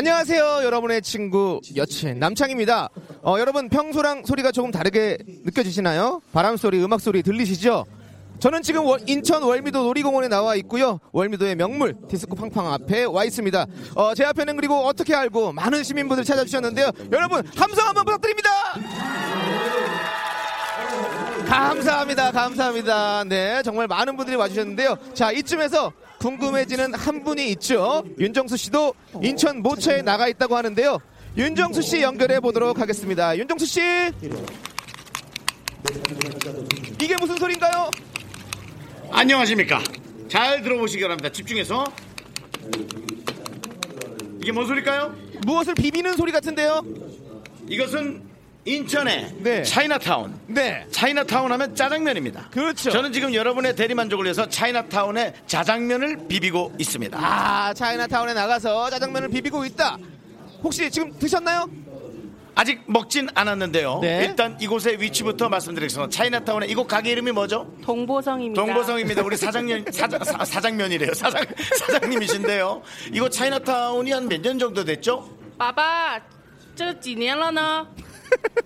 안녕하세요, 여러분의 친구 여친 남창입니다. 어, 여러분 평소랑 소리가 조금 다르게 느껴지시나요? 바람 소리, 음악 소리 들리시죠? 저는 지금 월- 인천 월미도 놀이공원에 나와 있고요. 월미도의 명물 디스코 팡팡 앞에 와 있습니다. 어, 제 앞에는 그리고 어떻게 알고 많은 시민분들 찾아주셨는데요. 여러분 함성 한번 부탁드립니다. 감사합니다. 감사합니다. 네, 정말 많은 분들이 와주셨는데요. 자, 이쯤에서 궁금해지는 한 분이 있죠. 윤정수 씨도 인천 모처에 나가 있다고 하는데요. 윤정수 씨 연결해 보도록 하겠습니다. 윤정수 씨! 이게 무슨 소린가요? 안녕하십니까. 잘 들어보시기 바랍니다. 집중해서. 이게 뭔 소리일까요? 무엇을 비비는 소리 같은데요? 이것은 인천의 네. 차이나타운. 네. 차이나타운 하면 짜장면입니다. 그렇죠. 저는 지금 여러분의 대리만족을 위해서 차이나타운의 자장면을 비비고 있습니다. 아, 차이나타운에 나가서 짜장면을 비비고 있다. 혹시 지금 드셨나요? 아직 먹진 않았는데요. 네. 일단 이곳의 위치부터 말씀드리겠습니다. 차이나타운의 이곳 가게 이름이 뭐죠? 동보성입니다. 동보성입니다. 우리 사장님 사장 사, 사장면이래요. 사장 사장님이신데요. 이곳 차이나타운이 한 몇 년 정도 됐죠? 爸爸，这几年了呢？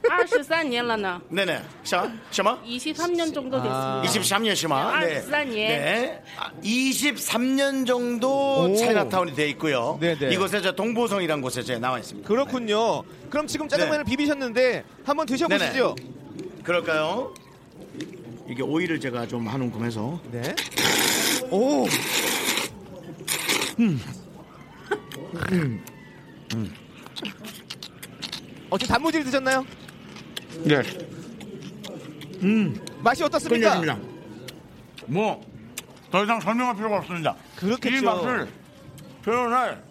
二十三年了呢， 네네. 자, 셔마? 23년 정도 됐습니다. 23년 심화. 아, 23 년. 네. 아, 23년 정도 오. 차이나타운이 돼 있고요. 네네. 이곳에 저 동보성이라는 곳에 제가 나와 있습니다. 그렇군요. 그럼 지금 짜장면을 비비셨는데 한번 드셔보시죠. 그럴까요? 이게 오이를 제가 좀 한 움큼 해서 네. 오. 어, 지금 단무지를 드셨나요? 네. 맛이 어떻습니까? 끝내줍니다. 뭐, 더 이상 설명할 필요가 없습니다. 그렇겠죠. 이 맛을 표현할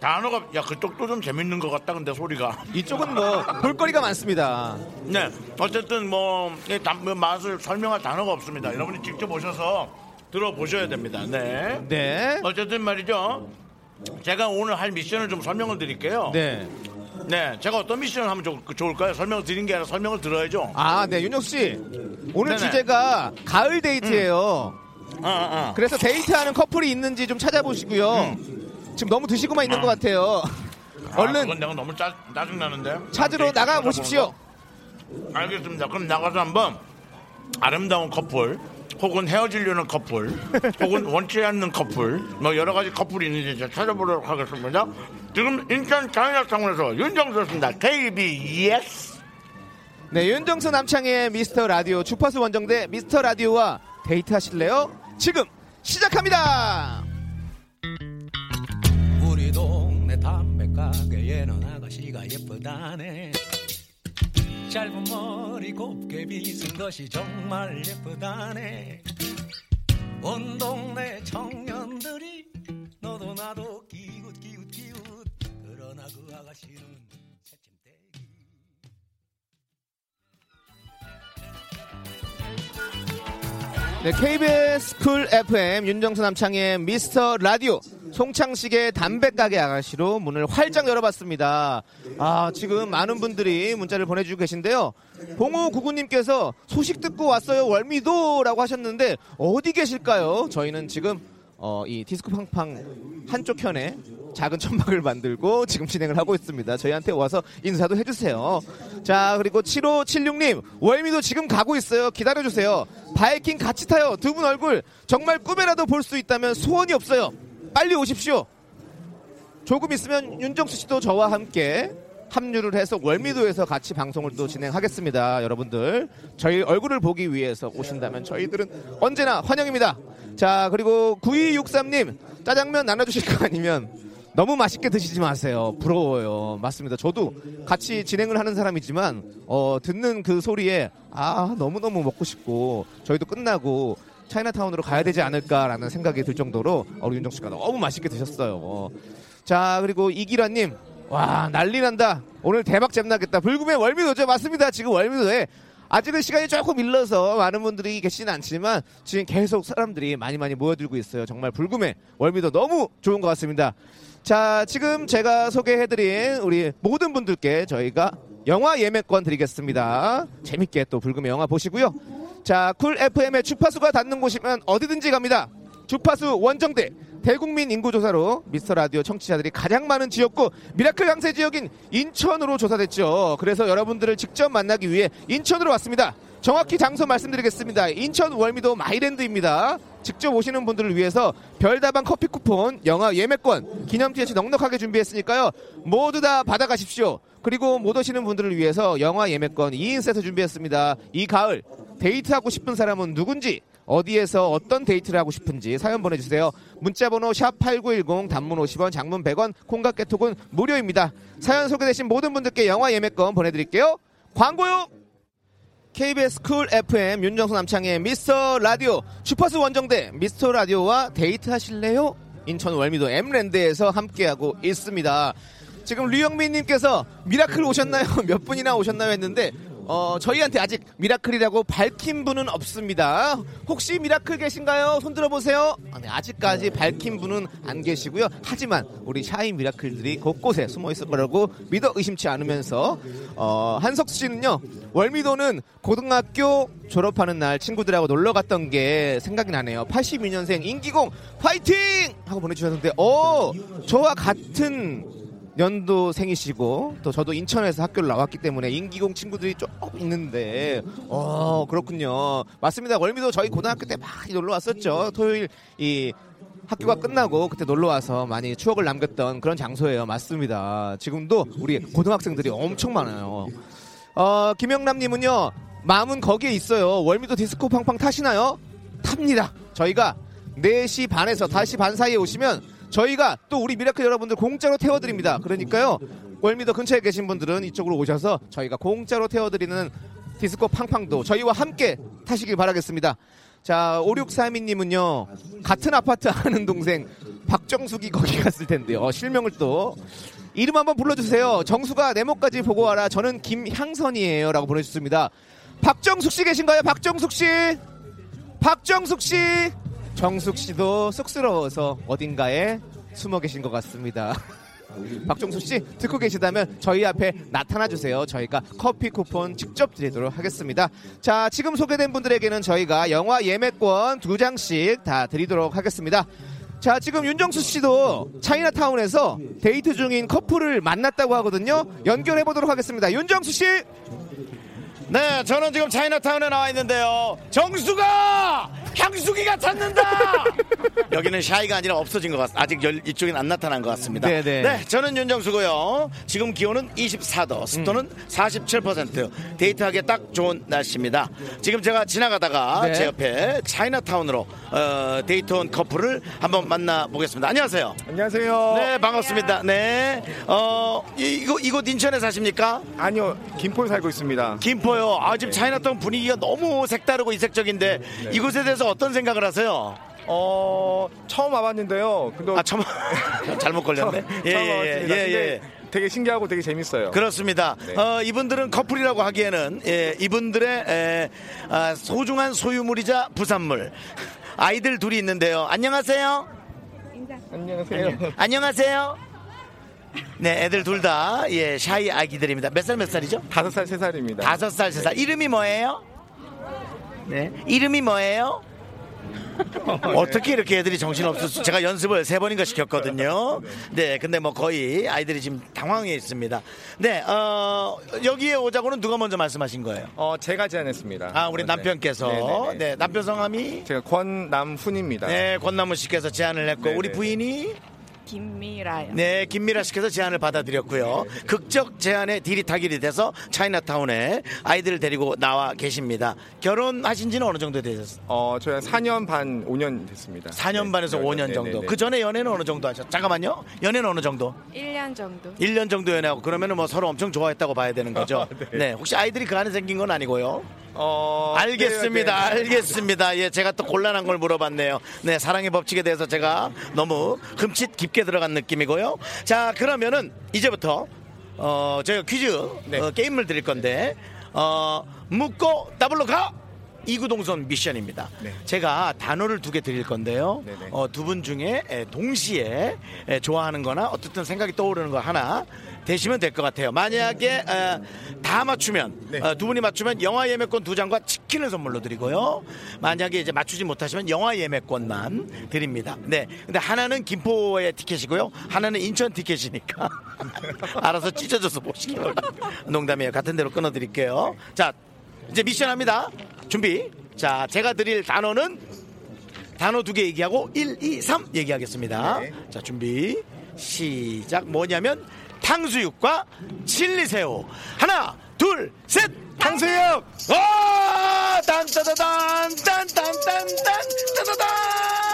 단어가, 야, 그쪽도 좀 재밌는 것 같다, 근데 소리가. 이쪽은 뭐 볼거리가 많습니다. 네. 어쨌든 뭐, 이 단- 뭐 맛을 설명할 단어가 없습니다. 여러분이 직접 오셔서 들어보셔야 됩니다. 네. 네. 어쨌든 말이죠. 제가 오늘 할 미션을 좀 설명을 드릴게요. 네. 네, 제가 어떤 미션을 하면 좋, 좋을까요? 설명을 드린 게 아니라 설명을 들어야죠. 아, 네, 윤혁 씨. 오늘 네네. 주제가 가을 데이트예요. 아, 아, 그래서 데이트하는 커플이 있는지 좀 찾아보시고요. 지금 너무 드시고만 있는 것 같아요. 아, 얼른 그건 내가 너무 짜, 짜증나는데. 찾으러 나가 보십시오. 알겠습니다. 그럼 나가서 한번 아름다운 커플, 혹은 헤어지려는 커플, 혹은 원치 않는 커플, 뭐 여러 가지 커플이 있는지 찾아보도록 하겠습니다. 지금 인천 장인학상원에서 윤정수였습니다. KBS. 네, 윤정수 남창의 미스터 라디오 주파수 원정대 미스터 라디오와 데이트 하실래요? 지금 시작합니다. 우리 동네 담배 가게에는 아가씨가 예쁘다네 짧은 머리 곱게 빗은 것이 정말 예쁘다네. 온 동네 청년들이 너도 나도 기웃 기웃 기웃. 그러나 그 아가씨는 새침대기. 네, KBS 쿨 FM 윤정수 남창희의 미스터 라디오 송창식의 담배가게 아가씨로 문을 활짝 열어봤습니다. 아, 지금 많은 분들이 문자를 보내주고 계신데요. 0599님께서 소식 듣고 왔어요. 월미도 라고 하셨는데 어디 계실까요? 저희는 지금 어, 이 디스코 팡팡 한쪽 편에 작은 천막을 만들고 지금 진행을 하고 있습니다. 저희한테 와서 인사도 해주세요. 자, 그리고 7576님, 월미도 지금 가고 있어요. 기다려주세요. 바이킹 같이 타요. 두 분 얼굴 정말 꿈에라도 볼 수 있다면 소원이 없어요. 빨리 오십시오. 조금 있으면 윤정수 씨도 저와 함께 합류를 해서 월미도에서 같이 방송을 또 진행하겠습니다. 여러분들 저희 얼굴을 보기 위해서 오신다면 저희들은 언제나 환영입니다. 자 그리고 9263님 짜장면 나눠주실 거 아니면 너무 맛있게 드시지 마세요. 부러워요. 맞습니다. 저도 같이 진행을 하는 사람이지만 어, 듣는 그 소리에 아 너무 너무 먹고 싶고 저희도 끝나고 차이나타운으로 가야 되지 않을까라는 생각이 들 정도로 어, 윤정 씨가 너무 맛있게 드셨어요. 자 그리고 이기라님 와 난리 난다. 오늘 대박 잼 나겠다. 불금의 월미도죠. 맞습니다. 지금 월미도에 아직은 시간이 조금 일러서 많은 분들이 계시진 않지만 지금 계속 사람들이 많이 많이 모여들고 있어요. 정말 불금의 월미도 너무 좋은 것 같습니다. 자, 지금 제가 소개해드린 우리 모든 분들께 저희가 영화 예매권 드리겠습니다. 재밌게 또 불금의 영화 보시고요. 자, 쿨 FM의 주파수가 닿는 곳이면 어디든지 갑니다. 주파수 원정대 대국민 인구조사로 미스터 라디오 청취자들이 가장 많은 지역구 미라클 강세 지역인 인천으로 조사됐죠. 그래서 여러분들을 직접 만나기 위해 인천으로 왔습니다. 정확히 장소 말씀드리겠습니다. 인천 월미도 마이랜드입니다. 직접 오시는 분들을 위해서 별다방 커피 쿠폰, 영화 예매권, 기념 티셔츠 넉넉하게 준비했으니까요. 모두 다 받아가십시오. 그리고 못 오시는 분들을 위해서 영화 예매권 2인 세트 준비했습니다. 이 가을 데이트하고 싶은 사람은 누군지 어디에서 어떤 데이트를 하고 싶은지 사연 보내주세요. 문자번호 샵8910 단문 50원 장문 100원 콩과 개톡은 무료입니다. 사연 소개되신 모든 분들께 영화 예매권 보내드릴게요. 광고요! KBS 쿨 FM 윤정수 남창희의 미스터 라디오 주파수 원정대 미스터 라디오와 데이트 하실래요? 인천 월미도 마이랜드에서 함께하고 있습니다. 지금 류영민님께서 미라클 오셨나요? 몇 분이나 오셨나요? 했는데 어, 저희한테 아직 미라클이라고 밝힌 분은 없습니다. 혹시 미라클 계신가요? 손 들어보세요. 아, 네, 아직까지 밝힌 분은 안 계시고요. 하지만 우리 shy 미라클들이 곳곳에 숨어 있을 거라고 믿어 의심치 않으면서 어, 한석수 씨는요. 월미도는 고등학교 졸업하는 날 친구들하고 놀러 갔던 게 생각이 나네요. 82년생 인기공 파이팅! 하고 보내주셨는데, 어, 저와 같은 연도생이시고 또 저도 인천에서 학교를 나왔기 때문에 인기공 친구들이 조금 있는데 어 그렇군요. 맞습니다. 월미도 저희 고등학교 때 많이 놀러 왔었죠. 토요일 이 학교가 끝나고 그때 놀러 와서 많이 추억을 남겼던 그런 장소예요. 맞습니다. 지금도 우리 고등학생들이 엄청 많아요. 어 김영남님은요 마음은 거기에 있어요. 월미도 디스코 팡팡 타시나요? 탑니다. 저희가 4시 반에서 5시 반 사이에 오시면 저희가 또 우리 미라클 여러분들 공짜로 태워드립니다. 그러니까요. 월미도 근처에 계신 분들은 이쪽으로 오셔서 저희가 공짜로 태워드리는 디스코 팡팡도 저희와 함께 타시길 바라겠습니다. 자, 5632님은요, 같은 아파트 아는 동생, 박정숙이 거기 갔을 텐데요. 어, 실명을 또. 이름 한번 불러주세요. 정수가 네모까지 보고 와라. 저는 김향선이에요. 라고 보내주셨습니다. 박정숙 씨 계신가요? 박정숙 씨? 박정숙 씨? 정숙 씨도 쑥스러워서 어딘가에 숨어 계신 것 같습니다. 박종수 씨 듣고 계시다면 저희 앞에 나타나 주세요. 저희가 커피 쿠폰 직접 드리도록 하겠습니다. 자, 지금 소개된 분들에게는 저희가 영화 예매권 두 장씩 다 드리도록 하겠습니다. 자, 지금 윤정수 씨도 차이나타운에서 데이트 중인 커플을 만났다고 하거든요. 연결해 보도록 하겠습니다. 윤정수 씨! 네, 저는 지금 차이나타운에 나와 있는데요. 정수가 향수기가 찾는다. 여기는 샤이가 아니라 없어진 것 같습니다. 아직 열- 이쪽엔 안 나타난 것 같습니다. 네네. 네, 저는 윤정수고요. 지금 기온은 24도, 습도는 음. 47%. 데이트하기에 딱 좋은 날씨입니다. 지금 제가 지나가다가 네. 제 옆에 차이나타운으로 어, 데이트 온 커플을 한번 만나보겠습니다. 안녕하세요. 안녕하세요. 네, 반갑습니다. 네, 어, 이- 이곳 이곳 인천에 사십니까? 아니요, 김포에 살고 있습니다. 김포요. 아, 지금 차이나타운 분위기가 너무 색다르고 이색적인데 이곳에 대해서 어떤 생각을 하세요? 어, 처음 와봤는데요. 근데 아, 참 잘못 걸렸네. 예, 처음 예, 와봤습니다. 예, 예. 근데 되게 신기하고 되게 재밌어요. 그렇습니다. 네. 어, 이분들은 커플이라고 하기에는 예, 이분들의 에, 아, 소중한 소유물이자 부산물. 아이들 둘이 있는데요. 안녕하세요. 안녕하세요. 안녕하세요. 네, 애들 둘 다 예, 샤이 아기들입니다. 몇 살 몇 살이죠? 다섯 살, 세 살입니다. 다섯 살, 세 살. 이름이 뭐예요? 네. 이름이 뭐예요? 어떻게 이렇게 애들이 정신없어? 제가 연습을 세 번인가 시켰거든요. 네, 근데 뭐 거의 아이들이 지금 당황해 있습니다. 네, 어, 여기에 오자고는 누가 먼저 말씀하신 거예요? 어, 제가 제안했습니다. 아, 우리 네. 남편께서. 네네네. 네, 남편 성함이? 제가 권남훈입니다. 네, 권나무 씨께서 제안을 했고, 우리 네네. 부인이? 김미라요. 네, 김미라 씨께서 제안을 받아들였고요. 극적 제안에 딜이 타길이 돼서 차이나타운에 아이들을 데리고 나와 계십니다. 결혼하신 지는 어느 정도 되셨어요? 어, 저희 한 4년 반, 5년 됐습니다. 4년 네, 반에서 네, 5년 네, 정도. 네, 네. 그 전에 연애는 어느 정도 하셨죠? 잠깐만요. 연애는 어느 정도? 1년 정도. 1년 정도 연애하고 그러면은 뭐 서로 엄청 좋아했다고 봐야 되는 거죠. 네. 혹시 아이들이 그 안에 생긴 건 아니고요. 어, 알겠습니다. 네, 네. 알겠습니다. 예, 제가 또 곤란한 걸 물어봤네요. 네, 사랑의 법칙에 대해서 제가 너무 흠칫 깊게 들어간 느낌이고요. 자, 그러면은 이제부터 어, 저희가 퀴즈 네. 어, 게임을 드릴 건데 어, 묻고 더블로 가. 이구동성 미션입니다. 네. 제가 단어를 두 개 드릴 건데요. 네네. 어, 두 분 중에 에, 동시에 에, 좋아하는 거나 어떻든 생각이 떠오르는 거 하나 대시면 될 것 같아요. 만약에 에, 다 맞추면 네. 어, 두 분이 맞추면 영화 예매권 두 장과 치킨을 선물로 드리고요. 만약에 이제 맞추지 못하시면 영화 예매권만 드립니다. 네. 근데 하나는 김포의 티켓이고요. 하나는 인천 티켓이니까 알아서 찢어져서 보시기 바랍니다. 농담이에요. 같은 대로 끊어 드릴게요. 자, 이제 미션 합니다. 준비. 자, 제가 드릴 단어는 단어 두 개 얘기하고 1, 2, 3 얘기하겠습니다. 네. 자, 준비. 시작. 뭐냐면 탕수육과 칠리새우. 하나, 둘, 셋. 탕수육. 와! 딴따다단 딴딴딴딴 따다단.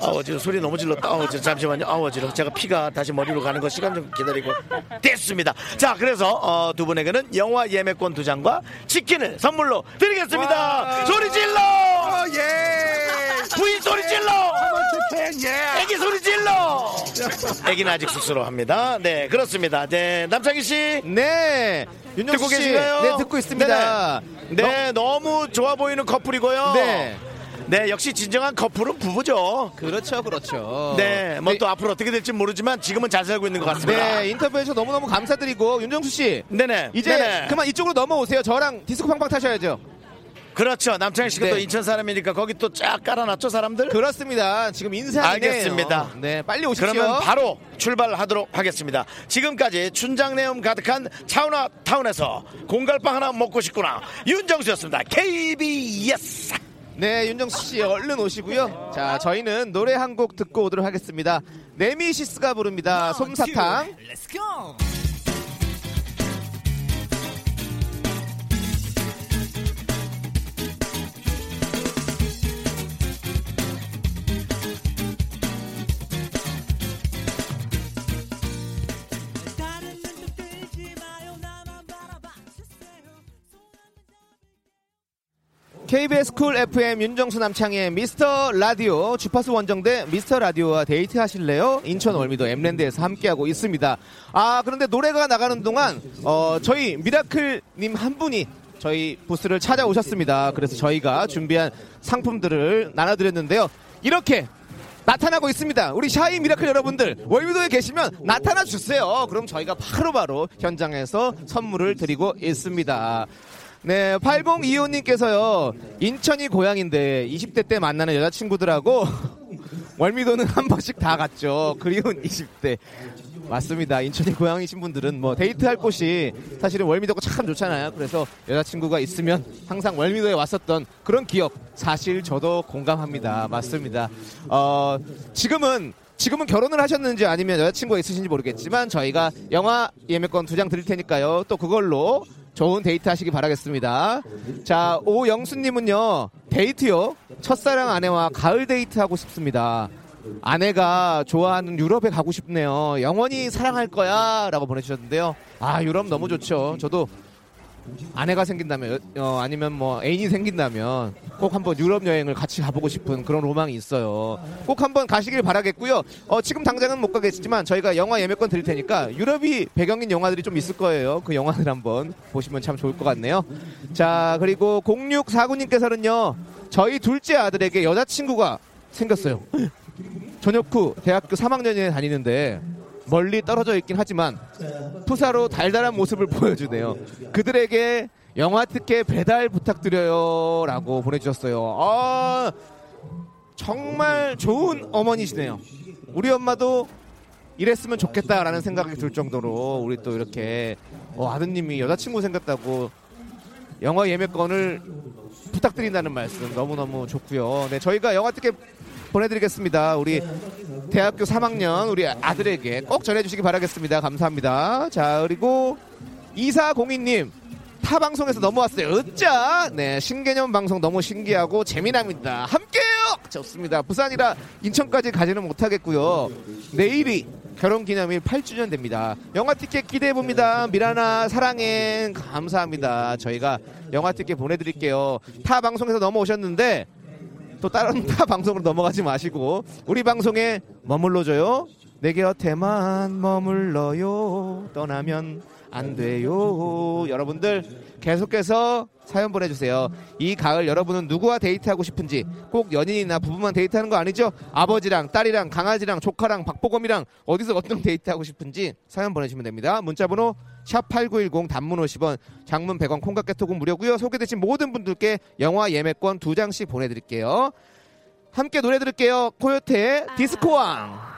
아 어지러 소리 너무 질렀다. 아 어지러 잠시만요. 아 어지러. 제가 피가 다시 머리로 가는 거 시간 좀 기다리고 됐습니다. 자 그래서 어, 두 분에게는 영화 예매권 두 장과 치킨을 선물로 드리겠습니다. 와. 소리 질러. 어, 예. 부인 소리 질러. 예. 애기 소리 질러. 애기는 아직 쑥스러워합니다. 네 그렇습니다. 네 남창희 씨. 네. 윤정수 듣고 씨. 계신가요? 네, 듣고 있습니다. 네, 네, 너무 좋아 보이는 커플이고요. 네. 네, 역시 진정한 커플은 부부죠. 그렇죠, 그렇죠. 네, 뭐 또 앞으로 어떻게 될지 모르지만 지금은 잘 살고 있는 것 같습니다. 네, 인터뷰해 주셔서 너무너무 감사드리고 윤정수 씨. 네네. 이제 네네. 그만 이쪽으로 넘어오세요. 저랑 디스코 팡팡 타셔야죠. 그렇죠. 남창희 씨가 네. 또 인천 사람이니까 거기 또 쫙 깔아놨죠, 사람들? 그렇습니다. 지금 인사이네요. 알겠습니다. 네, 빨리 오십시오. 그러면 바로 출발하도록 하겠습니다. 지금까지 춘장내음 가득한 차우나 타운에서 공갈빵 하나 먹고 싶구나. 윤정수였습니다. KBS. 네, 윤정수 씨 얼른 오시고요. 자, 저희는 노래 한 곡 듣고 오도록 하겠습니다. 네미시스가 부릅니다. 솜사탕. KBS 쿨 FM 윤정수 남창희의 미스터 라디오 주파수 원정대 미스터 라디오와 데이트 하실래요? 인천 월미도 마이랜드에서 함께하고 있습니다. 아 그런데 노래가 나가는 동안 어, 저희 미라클님 한 분이 저희 부스를 찾아오셨습니다. 그래서 저희가 준비한 상품들을 나눠드렸는데요. 이렇게 나타나고 있습니다. 우리 shy 미라클 여러분들 월미도에 계시면 나타나 주세요. 그럼 저희가 바로바로 현장에서 선물을 드리고 있습니다. 네, 8025님께서요, 인천이 고향인데 20대 때 만나는 여자친구들하고 월미도는 한 번씩 다 갔죠. 그리운 20대. 맞습니다. 인천이 고향이신 분들은 뭐 데이트할 곳이 사실은 월미도가 참 좋잖아요. 그래서 여자친구가 있으면 항상 월미도에 왔었던 그런 기억 사실 저도 공감합니다. 맞습니다. 어, 지금은 지금은 결혼을 하셨는지 아니면 여자친구가 있으신지 모르겠지만 저희가 영화 예매권 두 장 드릴 테니까요. 또 그걸로 좋은 데이트 하시기 바라겠습니다. 자, 오영수님은요, 데이트요. 첫사랑 아내와 가을 데이트 하고 싶습니다. 아내가 좋아하는 유럽에 가고 싶네요. 영원히 사랑할 거야. 라고 보내주셨는데요. 아, 유럽 너무 좋죠. 저도 아내가 생긴다면, 어, 아니면 뭐 애인이 생긴다면 꼭 한번 유럽 여행을 같이 가보고 싶은 그런 로망이 있어요. 꼭 한번 가시길 바라겠고요. 어, 지금 당장은 못 가겠지만 저희가 영화 예매권 드릴 테니까 유럽이 배경인 영화들이 좀 있을 거예요. 그 영화들 한번 보시면 참 좋을 것 같네요. 자, 그리고 0649님께서는요, 저희 둘째 아들에게 여자친구가 생겼어요. 전역 후 대학교 3학년에 다니는데 멀리 떨어져 있긴 하지만 푸사로 달달한 모습을 보여주네요. 그들에게 영화 특혜 배달 부탁드려요. 라고 보내주셨어요. 아, 정말 좋은 어머니시네요. 우리 엄마도 이랬으면 좋겠다라는 생각이 들 정도로 우리 또 이렇게 어, 아드님이 여자친구 생겼다고 영화 예매권을 부탁드린다는 말씀 너무너무 좋고요. 네, 저희가 영화 특혜 보내드리겠습니다. 우리 대학교 3학년 우리 아들에게 꼭 전해주시기 바라겠습니다. 감사합니다. 자, 그리고 2402님. 타 방송에서 넘어왔어요. 으짜! 네, 신개념 방송 너무 신기하고 재미납니다. 함께해요! 좋습니다. 부산이라 인천까지 가지는 못하겠고요. 내일이 결혼 기념일 8주년 됩니다. 영화 티켓 기대해 봅니다. 미라나 사랑해 감사합니다. 저희가 영화 티켓 보내드릴게요. 타 방송에서 넘어오셨는데 또 다른 타 방송으로 넘어가지 마시고 우리 방송에 머물러줘요. 내 곁에만 머물러요. 떠나면 안 돼요. 여러분들 계속해서 사연 보내주세요. 이 가을 여러분은 누구와 데이트하고 싶은지 꼭 연인이나 부부만 데이트하는 거 아니죠? 아버지랑 딸이랑 강아지랑 조카랑 박보검이랑 어디서 어떤 데이트하고 싶은지 사연 보내주시면 됩니다. 문자번호 샵8910 단문 50원 장문 100원 콩깍개톡은 무료고요. 소개되신 모든 분들께 영화 예매권 두 장씩 보내드릴게요. 함께 노래 들을게요. 코요태의 디스코왕.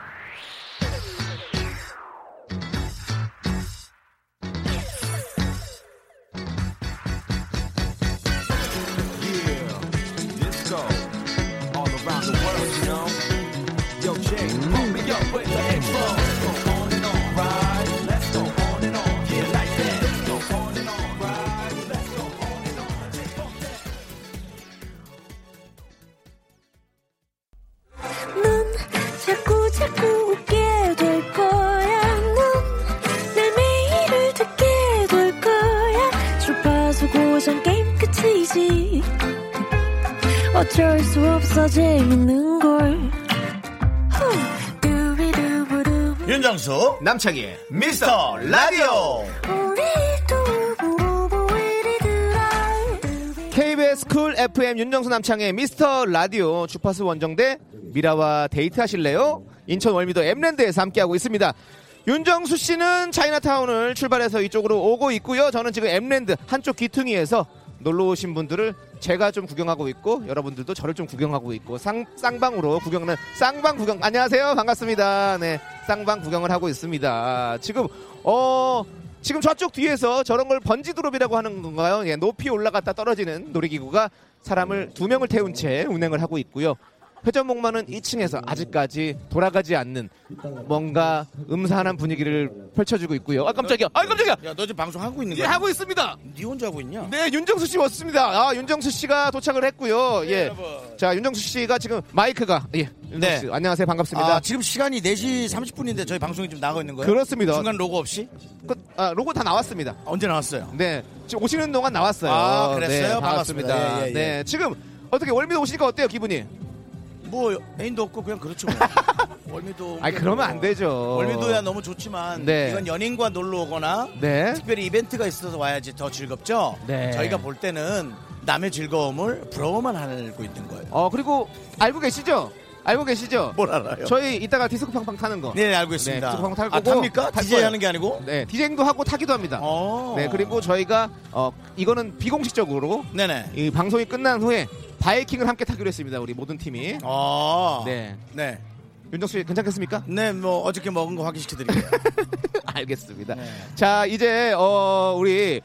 끝이지. 어쩔 수 없어 재밌는 걸. 윤정수 남창희의 미스터 라디오 KBS 쿨 FM 윤정수 남창희 미스터 라디오 주파수 원정대 미라와 데이트 하실래요? 인천 월미도 엠랜드에서 함께하고 있습니다. 윤정수 씨는 차이나타운을 출발해서 이쪽으로 오고 있고요. 저는 지금 엠랜드 한쪽 귀퉁이에서 놀러 오신 분들을 제가 좀 구경하고 있고 여러분들도 저를 좀 구경하고 있고 쌍, 쌍방으로 구경하는 쌍방 구경 안녕하세요 반갑습니다 네 쌍방 구경을 하고 있습니다 지금 어 지금 저쪽 뒤에서 저런 걸 번지 드롭이라고 하는 건가요? 예, 높이 올라갔다 떨어지는 놀이기구가 사람을 두 명을 태운 채 운행을 하고 있고요. 회전목마는 2층에서 아직까지 돌아가지 않는 뭔가 음산한 분위기를 펼쳐주고 있고요. 아 깜짝이야! 아 깜짝이야! 야 너 지금 방송 하고 있는 예, 거야? 하고 있습니다. 네 혼자 하고 있냐? 네, 윤정수 씨 왔습니다. 아, 윤정수 씨가 도착을 했고요. 예. 자, 윤정수 씨가 지금 마이크가 예. 윤정수 네. 씨, 안녕하세요. 반갑습니다. 아, 지금 시간이 4시 30분인데 저희 방송이 좀 나가고 있는 거예요? 그렇습니다. 중간 로고 없이? 그, 아, 로고 다 나왔습니다. 언제 나왔어요? 네. 지금 오시는 동안 나왔어요. 아, 그랬어요? 네, 반갑습니다. 반갑습니다. 예, 예, 예. 네. 지금 어떻게 월미도 오시니까 어때요, 기분이? 뭐 애인도 없고 그냥 그렇죠. 뭐. 월미도 아니, 그러면 안 되죠. 월미도야 너무 좋지만 네. 이건 연인과 놀러 오거나 네. 특별히 이벤트가 있어서 와야지 더 즐겁죠. 네. 저희가 볼 때는 남의 즐거움을 부러워만 알고 있는 거예요. 어, 그리고 알고 계시죠? 알고 계시죠? 뭘 알아요? 저희 이따가 디스코 팡팡 타는 거. 네, 알고 있습니다. 네, 디스코 팡팡 탈 아, 거고. 탑니까? 탈 DJ 거예요. 하는 게 아니고? 네, 디제잉도 하고 타기도 합니다. 어. 네, 그리고 저희가 어, 이거는 비공식적으로 네네. 이 방송이 끝난 후에 바이킹을 함께 타기로 했습니다. 우리 모든 팀이. 어. 네. 네. 윤정수 씨 괜찮겠습니까? 네, 뭐 어저께 먹은 거 확인시켜 드릴게요. 알겠습니다. 네. 자, 이제 어 우리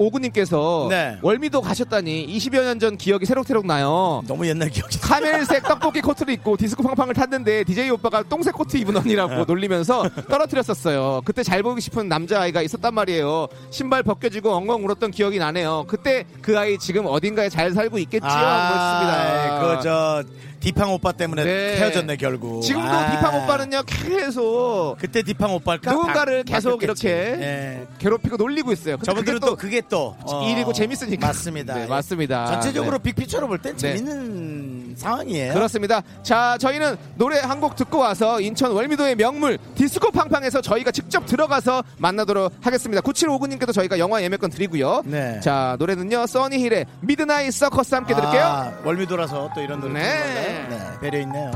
9759님께서 네. 월미도 가셨다니 20여 년 전 기억이 새록새록 나요. 너무 옛날 기억이 카멜색 떡볶이 코트를 입고 디스코 팡팡을 탔는데 DJ 오빠가 똥색 코트 입은 언니라고 놀리면서 떨어뜨렸었어요. 그때 잘 보이고 싶은 남자아이가 있었단 말이에요. 신발 벗겨지고 엉엉 울었던 기억이 나네요. 그때 그 아이 지금 어딘가에 잘 살고 있겠지요? 아, 그렇습니다. 그저 디팡 오빠 때문에 네. 헤어졌네 결국. 지금도 아. 디팡 오빠는요 계속 그때 디팡 오빠일까? 누군가를 바- 계속 바뀌었겠지. 이렇게 예. 괴롭히고 놀리고 있어요. 저분들은 그게 또 그게 또 어, 일이고 재밌으니까. 맞습니다. 네, 맞습니다. 전체적으로 네. big picture로 볼땐 네. 재밌는 상황이에요. 그렇습니다. 자, 저희는 노래 한 곡 듣고 와서 인천 월미도의 명물 디스코 팡팡에서 저희가 직접 들어가서 만나도록 하겠습니다. 9759님께도 저희가 영화 예매권 드리고요. 네. 자, 노래는요. 써니힐의 미드나잇 서커스 함께 들을게요. 아, 월미도라서 또 이런 노래 네. 건가요? 네. 배려 있네요.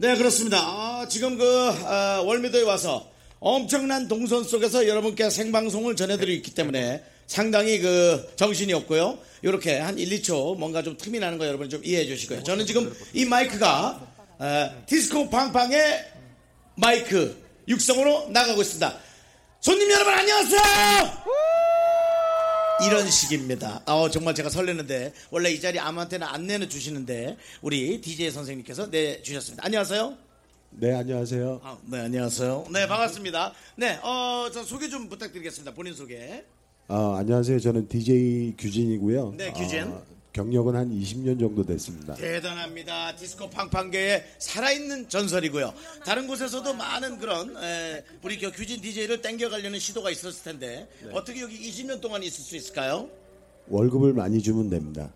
네, 그렇습니다. 아, 지금 그 아, 월미도에 와서 엄청난 동선 속에서 여러분께 생방송을 전해드리고 있기 때문에 상당히 그 정신이 없고요. 이렇게 한 1, 2초 뭔가 좀 틈이 나는 거 여러분 좀 이해해 주시고요. 저는 지금 이 마이크가 아, 디스코 팡팡의 마이크 육성으로 나가고 있습니다. 손님 여러분 안녕하세요. 이런 식입니다. 어, 정말 제가 설레는데 원래 이 자리 아무한테나 안내는 주시는데 우리 DJ 선생님께서 내 주셨습니다. 안녕하세요. 네, 안녕하세요. 아, 네, 안녕하세요. 네, 반갑습니다. 네, 어, 저 소개 좀 부탁드리겠습니다. 본인 소개. 아, 안녕하세요. 저는 DJ 규진이고요. 네, 규진. 아, 경력은 한 20년 정도 됐습니다. 대단합니다. 디스코 팡팡계의 살아있는 전설이고요. 다른 곳에서도 많은 그런 에, 우리 그 규진 DJ를 땡겨가려는 시도가 있었을 텐데 어떻게 여기 20년 동안 있을 수 있을까요? 월급을 많이 주면 됩니다.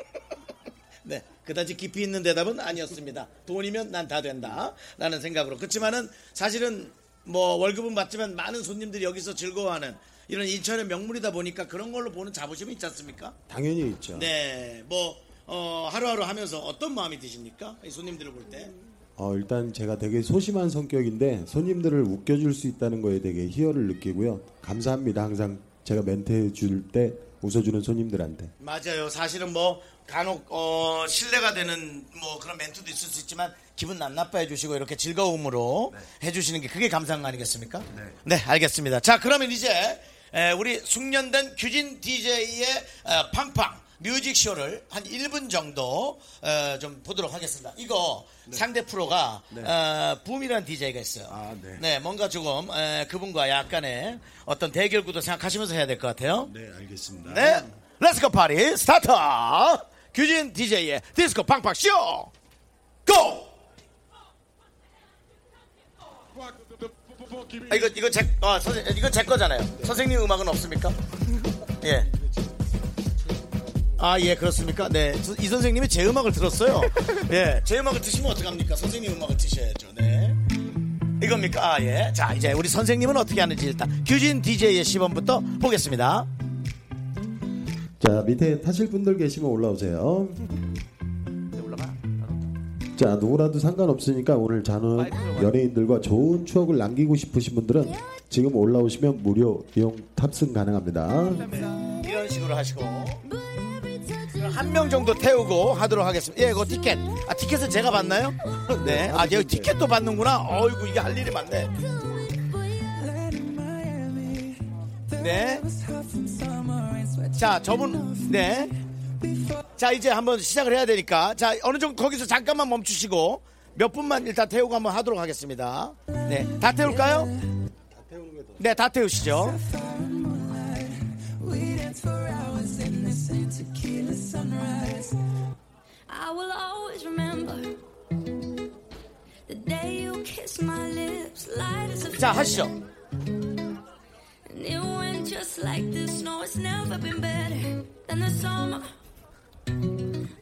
네, 그다지 깊이 있는 대답은 아니었습니다. 돈이면 난 다 된다. 라는 생각으로. 그렇지만은 사실은 뭐 월급은 받지만 많은 손님들이 여기서 즐거워하는 이런 인천의 명물이다 보니까 그런 걸로 보는 자부심이 있지 않습니까? 당연히 있죠. 네, 뭐, 어, 하루하루 하면서 어떤 마음이 드십니까? 이 손님들을 볼 때. 어, 일단 제가 되게 소심한 성격인데 손님들을 웃겨줄 수 있다는 거에 되게 희열을 느끼고요. 감사합니다. 항상 제가 멘트 해줄 때 웃어주는 손님들한테. 맞아요. 사실은 뭐 간혹 어, 신뢰가 되는 뭐 그런 멘트도 있을 수 있지만 기분 안 나빠해 주시고 이렇게 즐거움으로 해주시는 게 그게 감사한 거 아니겠습니까? 네. 알겠습니다. 자 그러면 이제 에, 우리 숙련된 규진 DJ의 팡팡 뮤직 쇼를 한 1분 정도 어, 좀 보도록 하겠습니다. 이거 상대 프로가 어, 붐이라는 DJ가 있어요. 아, 네. 네, 뭔가 조금 에, 그분과 약간의 어떤 대결 구도 생각하시면서 해야 될 것 같아요. 네, 알겠습니다. 네, let's go party start! 규진 DJ의 디스코 팡팡 쇼! Go! 아, 이거 이거 제 어, 선생 이거 제 거잖아요. 선생님 음악은 없습니까? 예. 아, 예, 그렇습니까? 네. 저- 이 선생님이 제 음악을 틀었어요. 예. 제 음악을 트시면 어떡합니까? 선생님 음악을 트셔야죠. 네. 이겁니까? 아, 예. 자, 이제 우리 선생님은 어떻게 하는지 일단 규진 DJ의 시범부터 보겠습니다. 자, 밑에 타실 분들 계시면 올라오세요. 자, 누구라도 상관없으니까 오늘 저는 연예인들과 좋은 추억을 남기고 싶으신 분들은 지금 올라오시면 무료 이용 탑승 가능합니다. 이런 식으로 하시고 한 명 정도 태우고 하도록 하겠습니다. 예, 이거 티켓. 아, 티켓은 제가 받나요? 네. 아, 여기 티켓도 받는구나. 어이구, 이게 할 일이 많네. 네. 자, 저분, 네. 자, 이제 한번 시작을 해야 되니까. 자, 어느 정도 거기서 잠깐만 멈추시고 몇 분만 일단 태우고 한번 하도록 하겠습니다. 네. 다 태울까요? 네, 다 태우시죠. I will always remember the day you kissed my lips, light as a 자, 하시죠. And it went just like this. No, it's never been better than the summer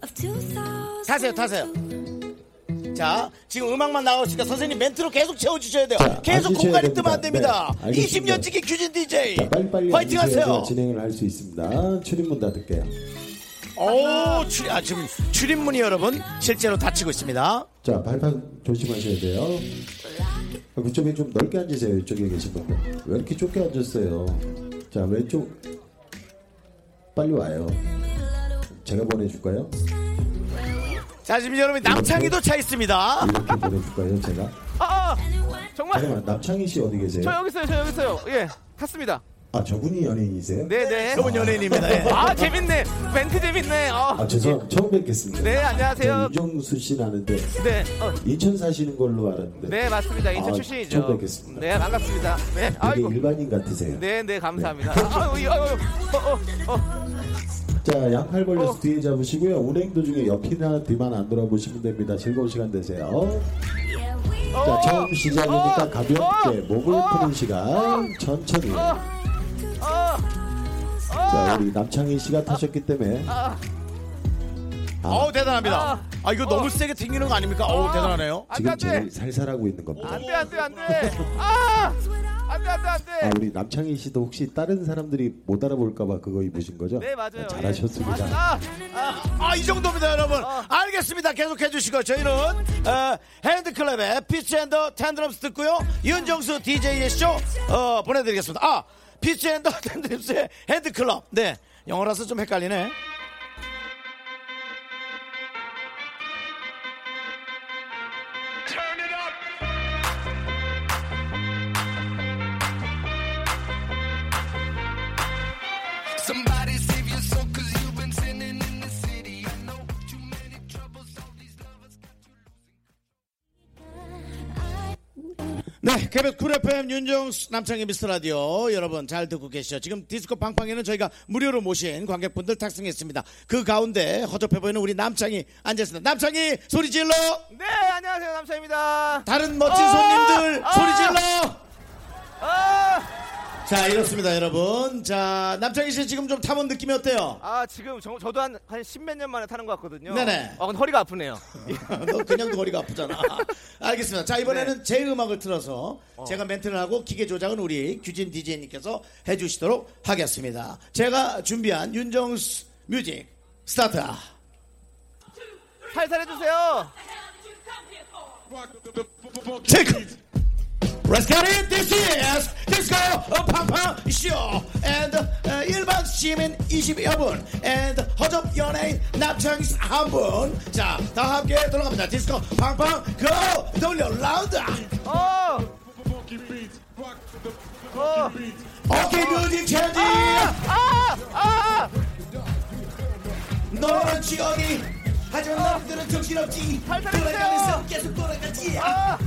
of 2000. 타세요, 타세요. 자, 지금 음악만 나오시니까 선생님 멘트로 계속 채워주셔야 돼요. 자, 계속 공간이 됩니다. 뜨면 안 됩니다. 네, 알겠습니다. 20년 지기 규진 DJ. 자, 빨리빨리 화이팅 하세요. 진행을 할 수 있습니다. 출입문 닫을게요. 오, 출, 아, 지금 출입문이 여러분 실제로 닫히고 있습니다. 자, 발판 조심하셔야 돼요. 그쪽에 좀 넓게 앉으세요. 이쪽에 계신 분들. 왜 이렇게 좁게 앉았어요? 자, 왼쪽. 빨리 와요. 제가 보내줄까요? 자, 지금 여러분 남창희도 차 있습니다. 이렇게 보내줄까요? 제가? 아, 아, 정말 잠깐만, 남창희 씨 어디 계세요? 저 여기 있어요, 저 여기 있어요. 예, 탔습니다. 아, 저분이 연예인이세요? 네, 네. 여러분 연예인입니다. 예. 아, 재밌네. 멘트 재밌네. 아, 아, 죄송, 처음 뵙겠습니다. 네, 안녕하세요. 저 이정수 씨는 아는데, 네, 어, 인천 사시는 걸로 알았는데. 네, 맞습니다. 인천 아, 출신이죠. 처음 뵙겠습니다. 네, 반갑습니다. 네, 되게 아이고. 일반인 같으세요. 네, 네, 감사합니다. 아유, 이거, 아유, 어, 어, 어. 자, 양팔 벌려서 어. 뒤에 잡으시고요. 운행 도중에 옆이나 뒤만 안 돌아보시면 됩니다. 즐거운 시간 되세요. 자, 처음 시작이니까 어. 가볍게 목을 어. 푸는 시간 천천히. 어, 자, 우리 남창희 씨가 타셨기 때문에 아, 어우, 대단합니다. 아, 이거 너무 세게 튕기는 거 아닙니까? 어우, 대단하네요. 안 돼, 지금. 제일 살살하고 있는 겁니다. 안 돼, 안 돼, 안 돼. 아, 안 돼, 안 돼, 안 아, 돼. 우리 남창희 씨도 혹시 다른 사람들이 못 알아볼까봐 그거 입으신 거죠? 네, 맞아요. 아, 잘하셨습니다. 아, 아, 아, 이 정도입니다, 여러분. 어. 알겠습니다. 계속 해주시고, 저희는, 어, HandClap의 Fitz and the Tantrums 듣고요. 윤정수 DJ의 쇼, 어, 보내드리겠습니다. 아, 피치 앤더 텐드럼스의 핸드클럽. 네. 영어라서 좀 헷갈리네. 네, KBS 쿨 FM 윤정수 남창희 미스터 라디오 여러분 잘 듣고 계시죠? 지금 디스코 팡팡에는 저희가 무료로 모신 관객분들 탑승했습니다. 그 가운데 허접해 보이는 우리 남창희 앉았습니다. 남창희 소리 질러! 네, 안녕하세요. 남창희입니다. 다른 멋진 아! 손님들 아! 소리 질러! 아! 자, 이렇습니다, 여러분. 자, 남창희 씨 지금 좀 타본 느낌이 어때요? 아, 지금 저, 저도 한, 한 십몇 년 만에 타는 것 같거든요. 네네. 아, 근데 허리가 아프네요. 너 그냥 머리가 아프잖아. 알겠습니다. 자, 이번에는 네. 제 음악을 틀어서 어. 제가 멘트를 하고 기계 조작은 우리 규진 DJ님께서 해주시도록 하겠습니다. 제가 준비한 윤정수 music start. 살살 해주세요. Check! Let's get it. This is Disco 팡팡 쇼 and uh, 일반 시민 20여 분 and 허접 연예인 남창희 한 분. 자, 다 함께 돌아갑니다. 디스코 팡팡 go 돌려 라운드. 어! 어! 오케이 뮤직 체인지. 아! 아! 너는 지원이 하지만 남들은 정신없지. 돌아가면서 계속 돌아가지. 아!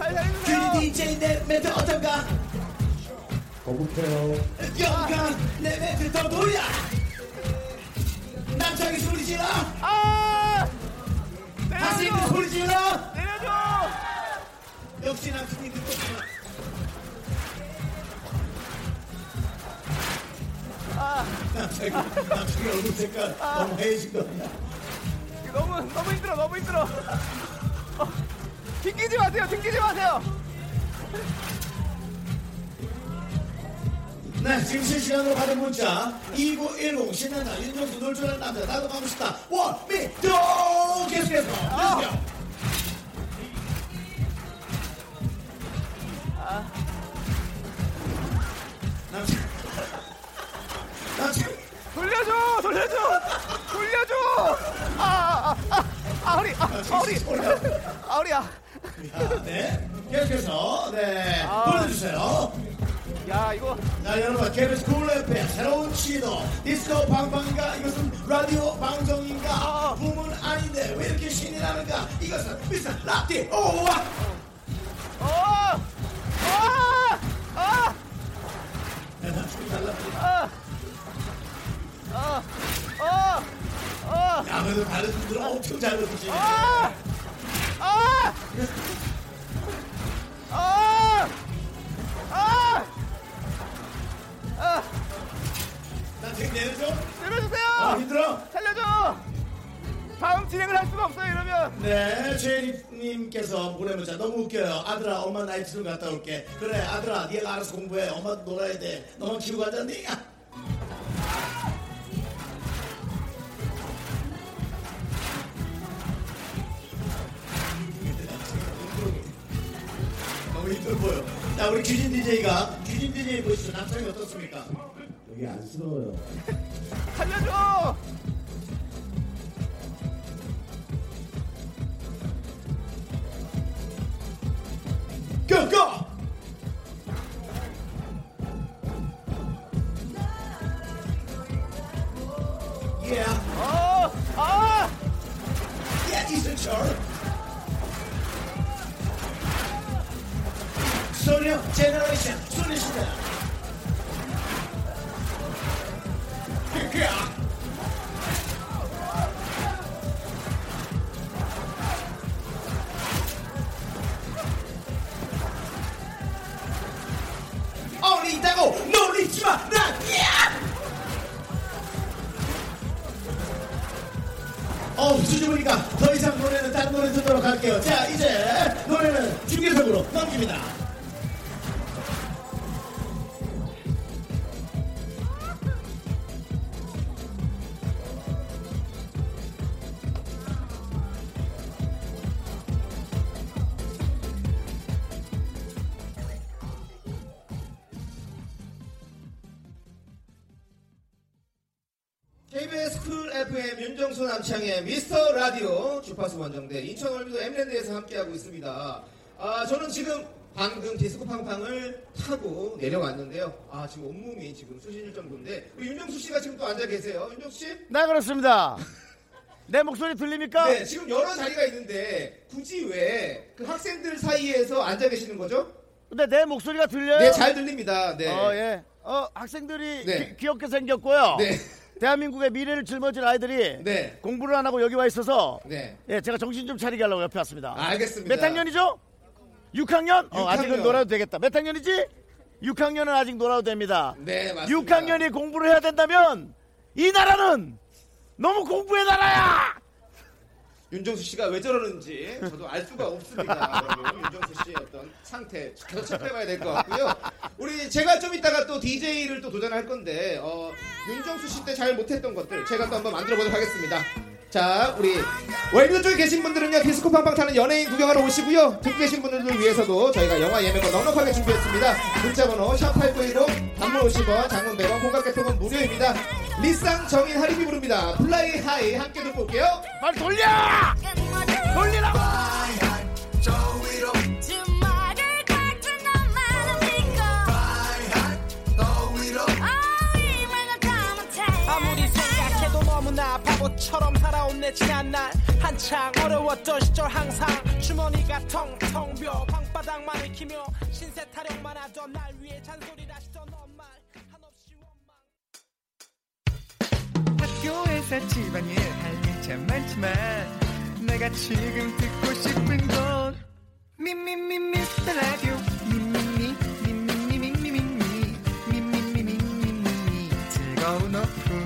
살살 해주세요. 규리 DJ 내 멘트 어떤가? 거북해요. 영감 내 멘트 더 돌려. 남창희 소리 질러. 아! 하시는 내려줘! 소리 질러. 내려줘! 역시 남친이 듣고 있구나. 남창이, 남창이 얼굴 색깔 너무 해진 거 같냐? 너무, 너무 힘들어, 너무 힘들어. 어, 튕기지 마세요, 튕기지 마세요. 네, 지금 실시간으로 받은 문자 2910 신난다 윤정수 놀줄 아는 남자 나도 가고 싶다 원미도 계속해서 go. 남친 남친 돌려줘, 돌려줘, 돌려줘. 아, 아, 아, 아, 허리, 아, 아, 허리, 아, 허리야. 야, 네. 계속해서 네. 아. 보내주세요. 야, 이거. 자 여러분 KBS 쿨 FM 새로운 시도. 디스코 팡팡인가? 이것은 라디오 방송인가? 아. 붐은 아닌데 왜 이렇게 신이 나는가? 이것은 미스터 라디오와 어, 아, 아, 아, 아, 아, 야 그래도 다른 분들은 엄청 잘 들으시네. 아, 아, 아, 아, 아, 나 지금 내려줘 아 내려주세요. 힘들어? 살려줘. 다음 진행을 할 수가 없어요 이러면. 네 보내 문자. 너무 웃겨요. 아들아 엄마 나이트 좀 갔다 올게. 그래 아들아 네가 알아서 공부해. 엄마 놀아야 돼. 너만 키우고 하자니 자 우리 규진 DJ가 규진 DJ 보시죠 남성이 어떻습니까? 여기 안쓰러워요. 살려줘. Go go Yeah 어, 아, Yeah, 이승철. 소녀 제 쿨 FM 윤정수 남창희 미스터 라디오 주파수 원정대 인천 월미도 엠랜드에서 함께하고 있습니다. 아, 저는 지금 방금 디스코 팡팡을 타고 내려왔는데요. 아 지금 온몸이 지금 쑤시질 정도인데 우리 윤정수 씨가 지금 또 앉아 계세요. 윤정수 씨? 네 그렇습니다. 내 목소리 들립니까? 네, 지금 여러 자리가 있는데 굳이 왜 그 학생들 사이에서 앉아 계시는 거죠? 근데 내 목소리가 들려요? 네, 잘 들립니다. 네. 어, 예. 어, 학생들이 네. 귀, 엽게 생겼고요. 네. 대한민국의 미래를 짊어질 아이들이 네. 공부를 안 하고 여기 와 있어서 네. 예, 제가 정신 좀 차리게 하려고 옆에 왔습니다. 알겠습니다. 몇 학년이죠? 6학년? 어, 6학년. 아직은 놀아도 되겠다. 몇 학년이지? 6학년은 아직 놀아도 됩니다. 네, 맞습니다. 6학년이 공부를 해야 된다면 이 나라는 너무 공부의 나라야! 윤정수 씨가 왜 저러는지 저도 알 수가 없습니다. 여러분. 윤정수 씨의 어떤 상태 계속 체크해봐야 될 것 같고요. 우리 제가 좀 이따가 또 DJ를 또 도전할 건데 어, 윤정수 씨 때 잘 못했던 것들 제가 또 한번 만들어 보도록 하겠습니다. 자, 우리 월드 쪽에 계신 분들은요 디스코 팡팡 타는 연예인 구경하러 오시고요. 듣고 계신 분들을 위해서도 저희가 영화 예매권 넉넉하게 준비했습니다. 문자번호 샵8910 단문 50원, 장문 100원, 콩깍개통은 무료입니다. 리쌍 정인 할인이 부릅니다. Fly High 함께 듣고 올게요. 빨리 돌려! 돌리라고! 바보처럼 살아온 내 지난 날 한창 어려웠던 시절 항상 주머니가 텅텅 비어 방바닥만 익히며 신세 타령만 하던 날 위해 잔소리를 하시던 엄마 한없이 원망 학교에서 집안일 할일참 많지만 내가 지금 듣고 싶은 건 미미미 미스터 라디오 미미미 미미미 미미미 미미미 미미미 즐거운 오후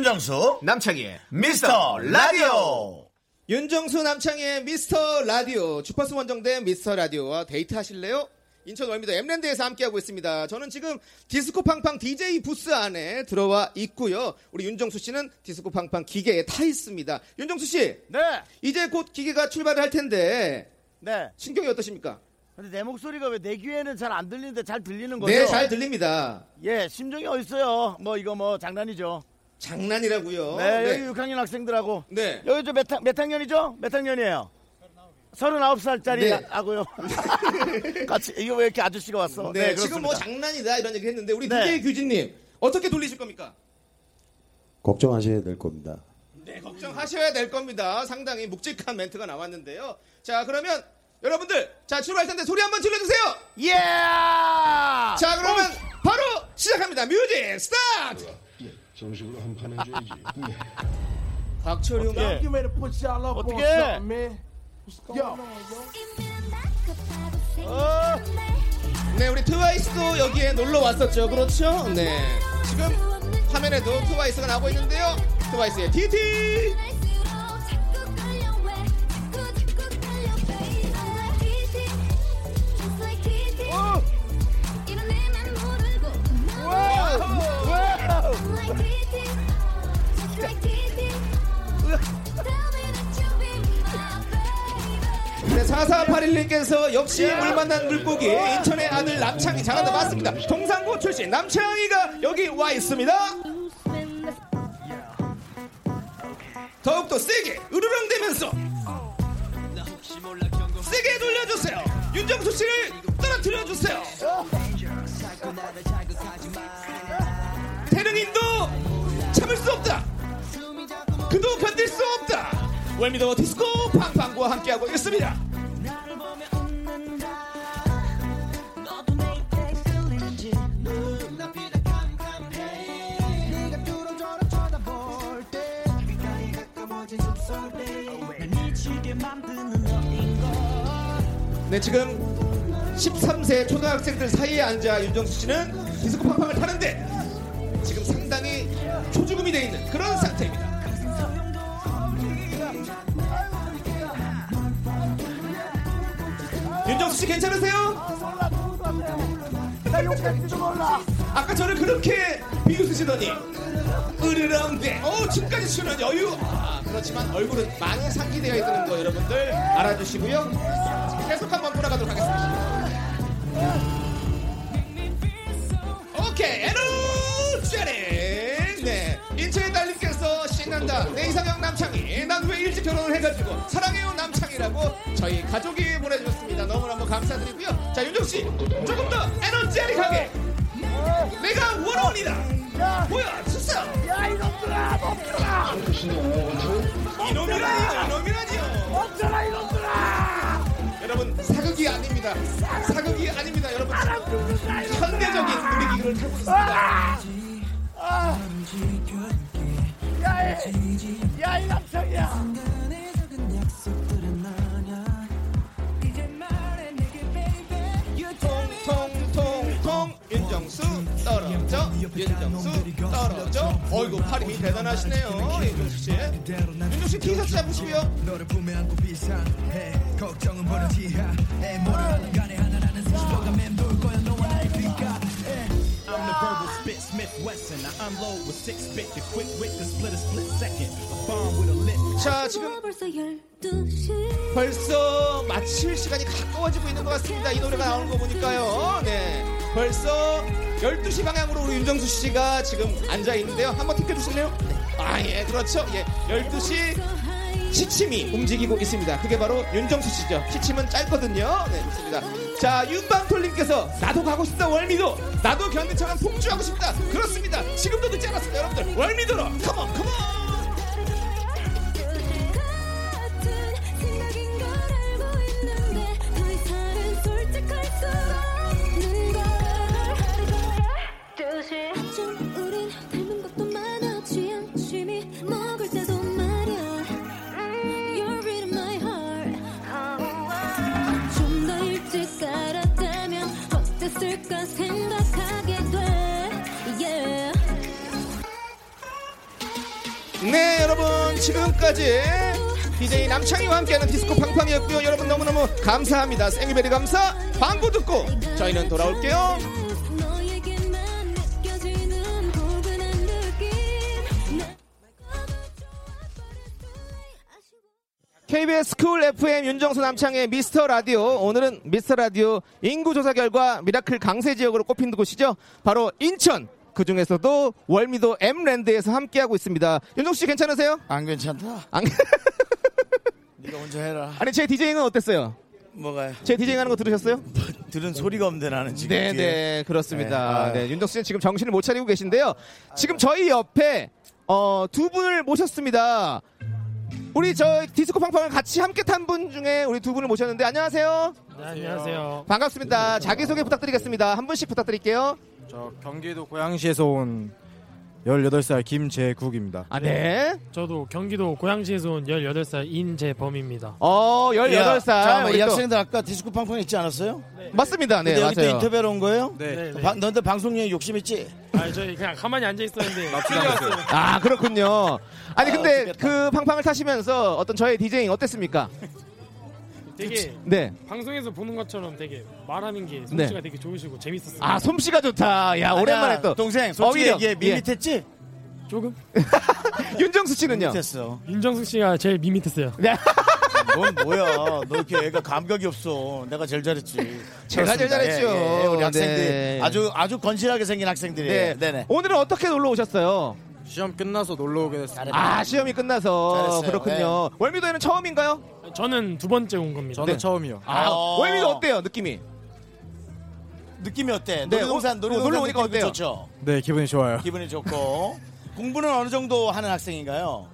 윤정수 남창희의 미스터 라디오 윤정수 남창희의 미스터 라디오 주파수 원정대 미스터 라디오와 데이트 하실래요? 인천 월미도 엠랜드에서 함께하고 있습니다. 저는 지금 디스코 팡팡 DJ 부스 안에 들어와 있고요. 우리 윤정수 씨는 디스코 팡팡 기계에 타 있습니다. 윤정수 씨, 네, 이제 곧 기계가 출발을 할 텐데 네. 심경이 어떠십니까? 근데 내 목소리가 왜 내 귀에는 잘 안 들리는데 잘 들리는 거죠? 네, 잘 들립니다. 예, 심정이 어딨어요? 뭐 이거 뭐 장난이죠. 장난이라고요. 네, 네. 여기 6학년 학생들하고. 네. 여기 저 몇, 학- 몇 학년이죠? 몇 학년이에요? 39살짜리 네. 하고요. 같이, 이거 왜 이렇게 아저씨가 왔어? 네, 그렇습니다. 지금 뭐 장난이다 이런 얘기 했는데 우리 네. DJ 규진님 어떻게 돌리실 겁니까? 걱정하셔야 될 겁니다. 네, 걱정하셔야 될 겁니다. 상당히 묵직한 멘트가 나왔는데요. 자, 그러면 여러분들, 자, 출발할 텐데 소리 한번 질러주세요! 예! 자, 그러면 바로 시작합니다. Music start! 정식으로 한 판 해줘야지. 박철용. 예. 어떻게? 어, 네, 우리 트와이스도 여기에 놀러 왔었죠. 그렇죠? 네. 지금 화면에도 트와이스가 나오고 있는데요. 트와이스의 TT! 네, 4481님께서 역시 물 만난 물고기 인천의 아들 남창희 잘한다 맞습니다. 동상고 출신 남창희가 여기 와 있습니다. 더욱더 세게 으르렁대면서 세게 돌려주세요. 윤정수 씨를 떨어뜨려 주세요. 태릉인도 참을 수 없다. 그도 견딜 수 없다. 월미도 디스코 팡팡과 함께하고 있습니다. 네, 지금 13세 초등학생들 사이에 앉아 윤정수 씨는 디스코 팡팡을 타는데 지금 상당히 초주금이 돼 있는 그런 윤정수 씨 괜찮으세요? 나 욕할지도 몰라. 아까 저를 그렇게 비웃으시더니 으르렁대. 어, 춤까지 추는 여유. 아, 그렇지만 얼굴은 많이 상기되어 있는 거 여러분들 알아주시고요. 계속 한번 돌아가도록 하겠습니다. 오케이, energetic. 네, 인천의 딸님께서 신난다. 내 이상형 남창희. 난 왜 일찍 결혼을 해가지고 사랑해요 남창희라고 저희 가족이 보내주셨습니다. 너무너무 감사드리고요. 자, 윤정수 씨, 조금 더 에너제릭하게. 내가 원원이다. 뭐야, 수사. 야, 이놈들아, 멈춰라. 이놈이라니요, 이놈이라니요. 멈춰라, 이놈들아. 여러분, 사극이 아닙니다. 사극이 아닙니다, 여러분. 현대적인 놀이기구를 타고 있습니다. 통통통통 윤정수 떨어져 떨어져 어이구 팔 힘이 대단하시네요 윤정수 씨 윤정수 씨 티셔츠 잡으시고요 Wesson. I unload with six bit, the quick wit, the split a split second. A bomb with a lit. 자 지금 벌써 12시 벌써 마칠 시간이 가까워지고 있는 것 같습니다 이 노래가 나오는 거 보니까요 네 벌써 12시 방향으로 우리 윤정수 씨가 지금 앉아 있는데요 한번 팁해 주실래요? 아 예 그렇죠 예 12시 시침이 움직이고 있습니다. 그게 바로 윤정수 씨죠. 시침은 짧거든요. 네, 좋습니다. 자, 윤방톨님께서 나도 가고 싶다, 월미도. 나도 견디처럼 폭주하고 싶다. 그렇습니다. 지금도 늦지 않았습니다, 여러분들. 월미도로. 컴온, 컴온. 네, 여러분. 지금까지 DJ 남창희와 함께하는 디스코 팡팡이었고요. 여러분 너무너무 감사합니다. Thank you very 감사. 광고 듣고 저희는 돌아올게요. KBS Cool FM 윤정수 남창희의 미스터 라디오 오늘은 미스터 라디오 인구 조사 결과 미라클 강세 지역으로 꼽힌 곳이죠 바로 인천 그 중에서도 월미도 M랜드에서 함께하고 있습니다 윤정수 씨 괜찮으세요? 안 괜찮다. 안... 네가 먼저 해라. 아니 제 디제잉은 어땠어요? 뭐가요? 제 디제잉 하는 거 들으셨어요? 들은 소리가 없는데 나는 지금. 네, 뒤에. 네, 그렇습니다. 네, 네, 윤정수 씨는 지금 정신을 못 차리고 계신데요. 지금 저희 옆에 어, 두 분을 모셨습니다. 우리 저 디스코 팡팡을 같이 함께 탄 분 중에 우리 두 분을 모셨는데 안녕하세요. 네, 안녕하세요. 반갑습니다. 자기소개 부탁드리겠습니다. 한 분씩 부탁드릴게요. 저 경기도 고양시에서 온 18살 김재국입니다. 아, 네. 저도 경기도 고양시에서 온 18살 인재범입니다. 어, 18살. 잠깐만, 우리 이 또- 학생들 아까 디스코 팡팡 있지 않았어요? 맞습니다. 네, 근데 여기 또 맞아요. 인터뷰하러 온 거예요? 네. 네, 네. 바- 너한테 방송용에 욕심 있지? 아니, 저희 그냥 가만히 앉아 있었는데. 뛰어왔어요. 아, 그렇군요. 아니, 아, 근데 어떡했다. 그 팡팡을 타시면서 어떤 저의 디제잉 어땠습니까? 되게 네. 방송에서 보는 것처럼 되게 말하는 게 네. 솜씨가 되게 좋으시고 재밌었어요. 아, 솜씨가 좋다. 야, 아니야, 오랜만에 또. 동생, 솔직히. 얘기해. 예. 밋밋했지? 조금? 윤정수 씨는요? 밋밋했어. 윤정숙 씨가 제일 밋밋했어요. 네. 넌 뭐야? 너 이렇게 애가 감각이 없어. 내가 제일 잘했지. 제가 제일 그렇습니다. 잘했죠. 예, 예, 우리 학생들이 네. 아주 아주 건실하게 생긴 학생들이에요. 네. 네네. 오늘은 어떻게 놀러 오셨어요? 시험 끝나서 놀러 오게 됐습니다. 아, 시험이 끝나서 잘했어요. 그렇군요. 월미도에는 처음인가요? 저는 두 번째 온 겁니다. 저는 네. 처음이요. 아, 어. 월미도 어때요? 느낌이? 느낌이 어때? 네, 놀이동산 오- 놀이동산 놀러 오니까 어때요? 좋죠. 네, 기분이 좋아요. 기분이 좋고 공부는 어느 정도 하는 학생인가요?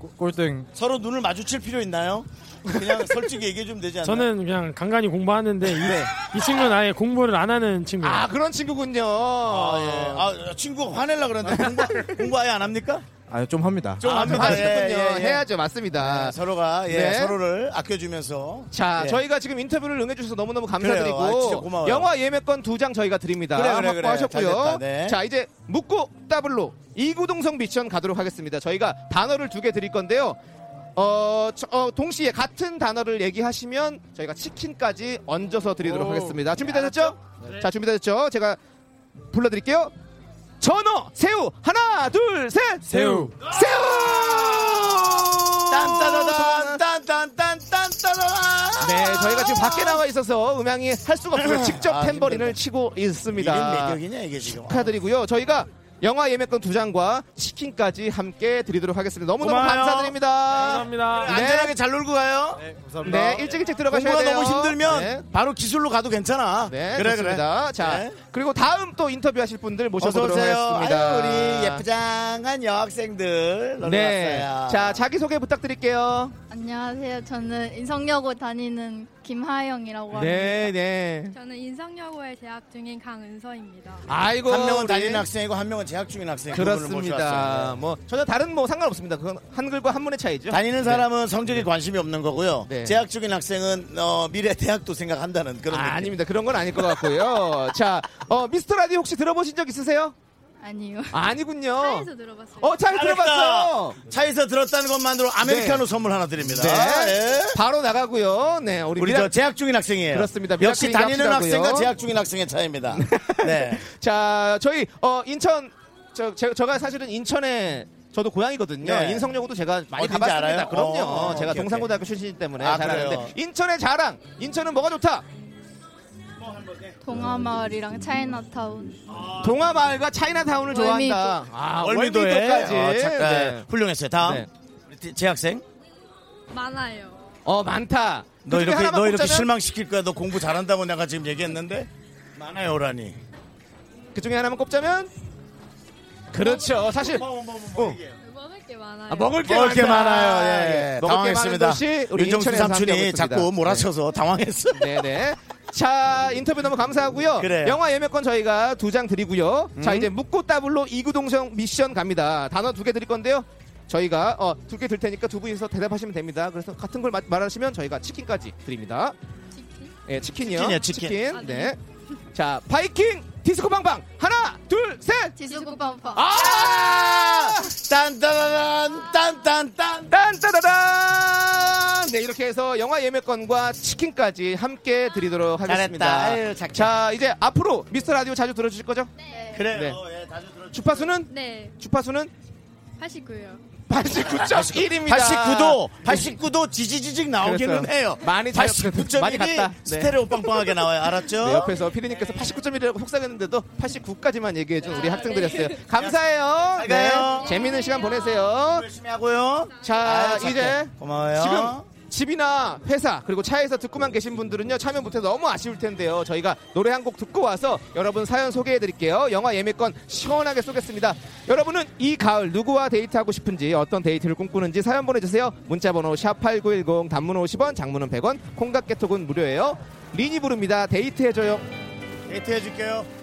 꼴- 꼴등 서로 눈을 마주칠 필요 있나요? 그냥 솔직히 얘기해 주면 되지 않나요? 저는 그냥 간간히 공부하는데 이, 이 친구는 아예 공부를 안 하는 친구예요. 아, 그런 친구군요. 아, 예. 아, 친구가 화낼라 그러는데 공부, 공부 아예 안 합니까? 아, 좀 합니다. 좀 아, 합니다. 하시는군요. 예, 예, 예. 해야죠. 맞습니다. 네, 서로가 예, 네. 서로를 아껴주면서 자, 예. 저희가 지금 인터뷰를 응해주셔서 너무너무 감사드리고 그래요. 아. 영화 예매권 두 장 저희가 드립니다. 그래, 그래, 그래. 됐다, 네. 자, 이제 묻고 더블로 이구동성 미션 가도록 하겠습니다. 저희가 단어를 두 개 드릴 건데요. 어, 저- 어, 동시에 같은 단어를 얘기하시면 저희가 치킨까지 얹어서 드리도록 오. 하겠습니다. 준비되셨죠? 자, 준비되셨죠? 제가 불러드릴게요. 전어, 새우. 하나, 둘, 셋. 새우. 새우. 딴따다단 딴딴딴딴따다단. 네, 저희가 지금 밖에 나와 있어서 음향이 할 수가 없어요. 직접 아, 템버린을 치고 있습니다. 이게 매력이냐 이게 지금. 축하드리고요. 저희가 영화 예매권 두 장과 치킨까지 함께 드리도록 하겠습니다. 너무너무 고마워요. 감사드립니다. 감사합니다. 네. 안전하게 잘 놀고 가요. 네, 일찍 일찍 들어가셔야 공부가 돼요. 너무 힘들면 네. 바로 기술로 가도 괜찮아. 네, 그래 좋습니다. 그래. 자, 네. 그리고 다음 또 인터뷰하실 분들 모셔보도록 오세요. 하겠습니다. 아유, 우리 예쁘장한 여학생들 놀러 네. 왔어요. 자, 자기 소개 부탁드릴게요. 안녕하세요. 저는 인성여고 다니는 김하영이라고 합니다. 네, 네. 저는 인성여고에 재학 중인 강은서입니다. 아이고, 한 명은 우리- 다니는 학생이고 한 명은 재학 중인 학생. 두 분을 그렇습니다. 모셔왔어요. 뭐 전혀 다른 뭐 상관없습니다. 그건 한글과 한문의 차이죠. 다니는 사람은 성적에 관심이 없는 거고요. 네. 재학 중인 학생은 어, 미래 대학도 생각한다는 그런 아, 느낌. 아닙니다. 그런 건 아닐 것 같고요. 자, 어, 미스터 라디오 혹시 들어보신 적 있으세요? 아니요. 아, 니군요 차에서 들어봤어요. 어, 잘 잘했다. 들어봤어요. 차에서 들었다는 것만으로 아메리카노 네. 선물 하나 드립니다. 네. 예. 바로 나가고요. 네, 우리, 우리 미라- 저 재학 중인 학생이에요. 그렇습니다. 역시 다니는. 학생과 재학 중인 학생의 차이입니다. 네. 자, 저희 어 인천 저 제, 제가 사실은 인천에 저도 고향이거든요. 네. 인성여고도 제가 많이 가봤습니다. 알아요? 그럼요. 어, 제가 오케이, 동산고등학교 출신이기 때문에 아, 잘 그래요? 아는데 인천의 자랑. 인천은 뭐가 좋다? 동아마을이랑 차이나타운. 동아마을과 차이나타운을 월미도. 좋아한다. 아, 월미도에 월미도까지. 어, 자, 네. 네. 훌륭했어요. 다음 네. 우리 재학생. 많아요. 어 많다. 너 이렇게 너 이렇게? 실망시킬 거야. 너 공부 잘한다고 내가 지금 얘기했는데 많아요라니. 그 중에 하나만 꼽자면 그렇죠. 사실 어. 먹을 게 많아요. 아, 먹을 게, 먹을 게. 많아요. 예. 먹을 게 당황했습니다. 우리 윤정수 삼촌이. 자꾸 몰아쳐서 당황했어. 네. 네네. 자 인터뷰 너무 감사하고요. 그래요. 영화 예매권 저희가 두 장 드리고요. 자 음. 이제 묻고 따블로 이구동성 미션 갑니다. 단어 두 개 드릴 건데요. 저희가 어, 두 개 들 테니까 두 분이서 대답하시면 됩니다. 그래서 같은 걸 마- 말하시면 저희가 치킨까지 드립니다. 예, 치킨이요. 치킨이요, 치킨. 아, 네. 자, 바이킹 디스코 방방 하나, 둘, 셋. 디스코 빰빰. 아! 딴따라란 딴딴딴 딴따다단! 네, 이렇게 해서 영화 예매권과 치킨까지 함께 드리도록 하겠습니다. 잘했다. 아유. 자, 이제 앞으로 미스터 라디오 자주 들어주실 거죠? 그래요. 네. 예, 자주 들어. 주파수는? 네. 주파수는? 89요. 89.1입니다. 89도 89도 지지지직 나오기는 그래서 해요. 많이 잘- 89.1이 많이 갔다. 네. 스테레오 빵빵하게 나와요. 알았죠? 네, 옆에서 피디님께서 89.1이라고 속삭였는데도 89까지만 얘기해준 우리 학생들이었어요. 감사해요. 잘 가요. 네, 재밌는 시간 보내세요. 열심히 하고요. 자, 착해. 이제 고마워요. 지금 집이나 회사 그리고 차에서 듣고만 계신 분들은요 참여 못해서 너무 아쉬울 텐데요. 저희가 노래 한 곡 듣고 와서 여러분 사연 소개해 드릴게요. 영화 예매권 시원하게 쏘겠습니다. 여러분은 이 가을 누구와 데이트하고 싶은지 어떤 데이트를 꿈꾸는지 사연 보내주세요. 문자번호 샵8910 단문 50원 장문은 100원 콩각 개톡은 무료예요. 린이 부릅니다. 데이트해줘요. 데이트 해줄게요.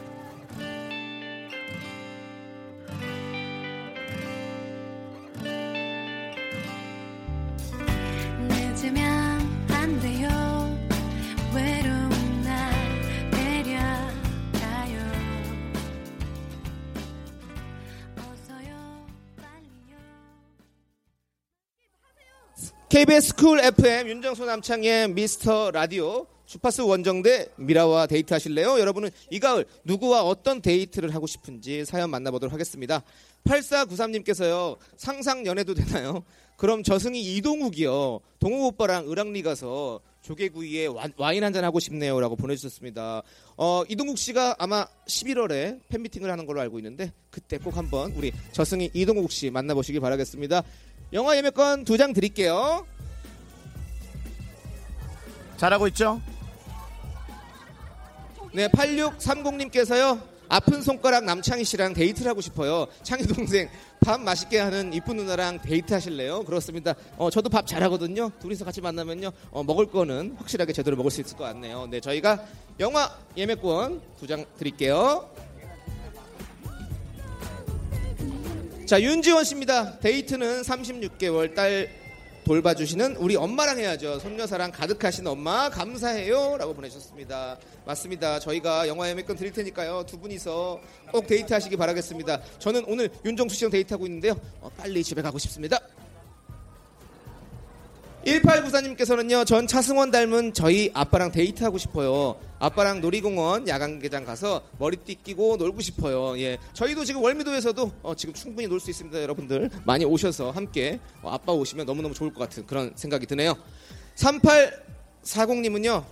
KBS Cool FM 윤정수 남창희의 미스터 라디오 주파수 원정대 미라와 데이트 하실래요? 여러분은 이 가을 누구와 어떤 데이트를 하고 싶은지 사연 만나보도록 하겠습니다. 8493님께서요. 상상 연애도 되나요? 그럼 저승이 이동욱이요. 동욱 오빠랑 을왕리 가서 조개구이에 와- 와인 한잔 하고 싶네요. 라고 보내주셨습니다. 어, 이동욱 씨가 아마 11월에 팬미팅을 하는 걸로 알고 있는데 그때 꼭 한번 우리 저승이 이동욱 씨 만나보시길 바라겠습니다. 영화 예매권 두 장 드릴게요. 잘하고 있죠? 네, 8630님께서요. 아픈 손가락 남창희 씨랑 데이트를 하고 싶어요. 창희 동생 밥 맛있게 하는 이쁜 누나랑 데이트 하실래요? 그렇습니다. 어, 저도 밥 잘하거든요. 둘이서 같이 만나면요. 어, 먹을 거는 확실하게 제대로 먹을 수 있을 것 같네요. 네, 저희가 영화 예매권 두 장 드릴게요. 자, 윤지원 씨입니다. 데이트는 36개월 딸 돌봐주시는 우리 엄마랑 해야죠. 손녀사랑 가득하신 엄마 감사해요. 라고 보내주셨습니다. 맞습니다. 저희가 영화 예매권 드릴 테니까요. 두 분이서 꼭 데이트 하시기 바라겠습니다. 저는 오늘 윤정수 씨랑 데이트하고 있는데요. 어, 빨리 집에 가고 싶습니다. 1894님께서는요, 전 차승원 닮은 저희 아빠랑 데이트하고 싶어요. 아빠랑 놀이공원 야간개장 가서 머리띠 끼고 놀고 싶어요. 예. 저희도 지금 월미도에서도 어, 지금 충분히 놀 수 있습니다. 여러분들 많이 오셔서 함께 어, 아빠 오시면 너무너무 좋을 것 같은 그런 생각이 드네요. 3840님은요,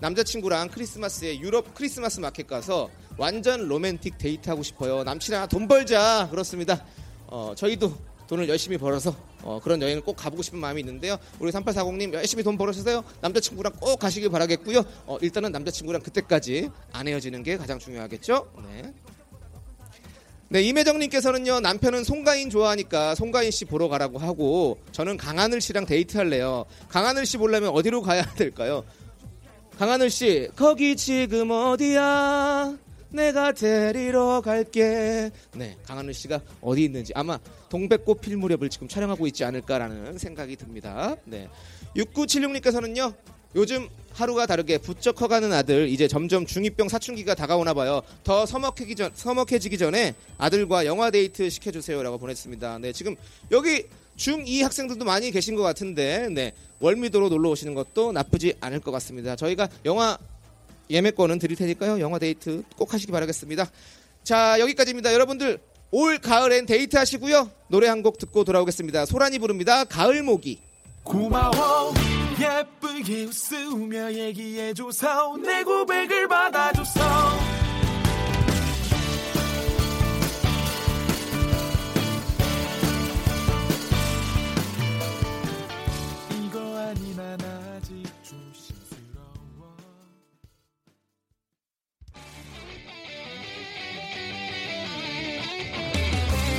남자친구랑 크리스마스에 유럽 크리스마스 마켓 가서 완전 로맨틱 데이트하고 싶어요. 남친아 돈 벌자. 그렇습니다. 어, 저희도 돈을 열심히 벌어서 어, 그런 여행을 꼭 가보고 싶은 마음이 있는데요. 우리 3840님 열심히 돈 벌으셔서요. 남자친구랑 꼭 가시길 바라겠고요. 어, 일단은 남자친구랑 그때까지 안 헤어지는 게 가장 중요하겠죠. 네. 네, 임혜정님께서는요, 남편은 송가인 좋아하니까 송가인 씨 보러 가라고 하고, 저는 강하늘 씨랑 데이트할래요. 강하늘 씨 보려면 어디로 가야 될까요? 강하늘 씨, 거기 지금 어디야? 내가 데리러 갈게. 네, 강하늘 씨가 어디 있는지 아마 동백꽃 필 무렵을 지금 촬영하고 있지 않을까라는 생각이 듭니다. 네. 6976님께서는요, 요즘 하루가 다르게 부쩍 커가는 아들 이제 점점 중2병 사춘기가 다가오나 봐요. 더 서먹해지기, 전, 서먹해지기 전에 아들과 영화 데이트 시켜주세요라고 보냈습니다. 네, 지금 여기 중2 학생들도 많이 계신 것 같은데 네, 월미도로 놀러 오시는 것도 나쁘지 않을 것 같습니다. 저희가 영화 예매권은 드릴 테니까요. 영화 데이트 꼭 하시기 바라겠습니다. 자, 여기까지입니다. 여러분들 올 가을엔 데이트 하시고요. 노래 한 곡 듣고 돌아오겠습니다. 소란이 부릅니다. 가을 모기. 고마워 예쁘게 웃으며 얘기해줘서 내 고백을 받아줬어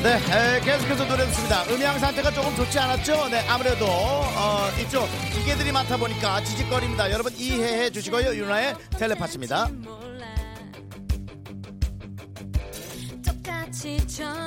네, 에, 계속해서 노래 듣습니다. 음향 상태가 조금 좋지 않았죠? 네, 아무래도 어, 이쪽 기계들이 많다 보니까 지직거립니다. 여러분 이해해 주시고요. 윤아의 텔레파시입니다. 똑같이 전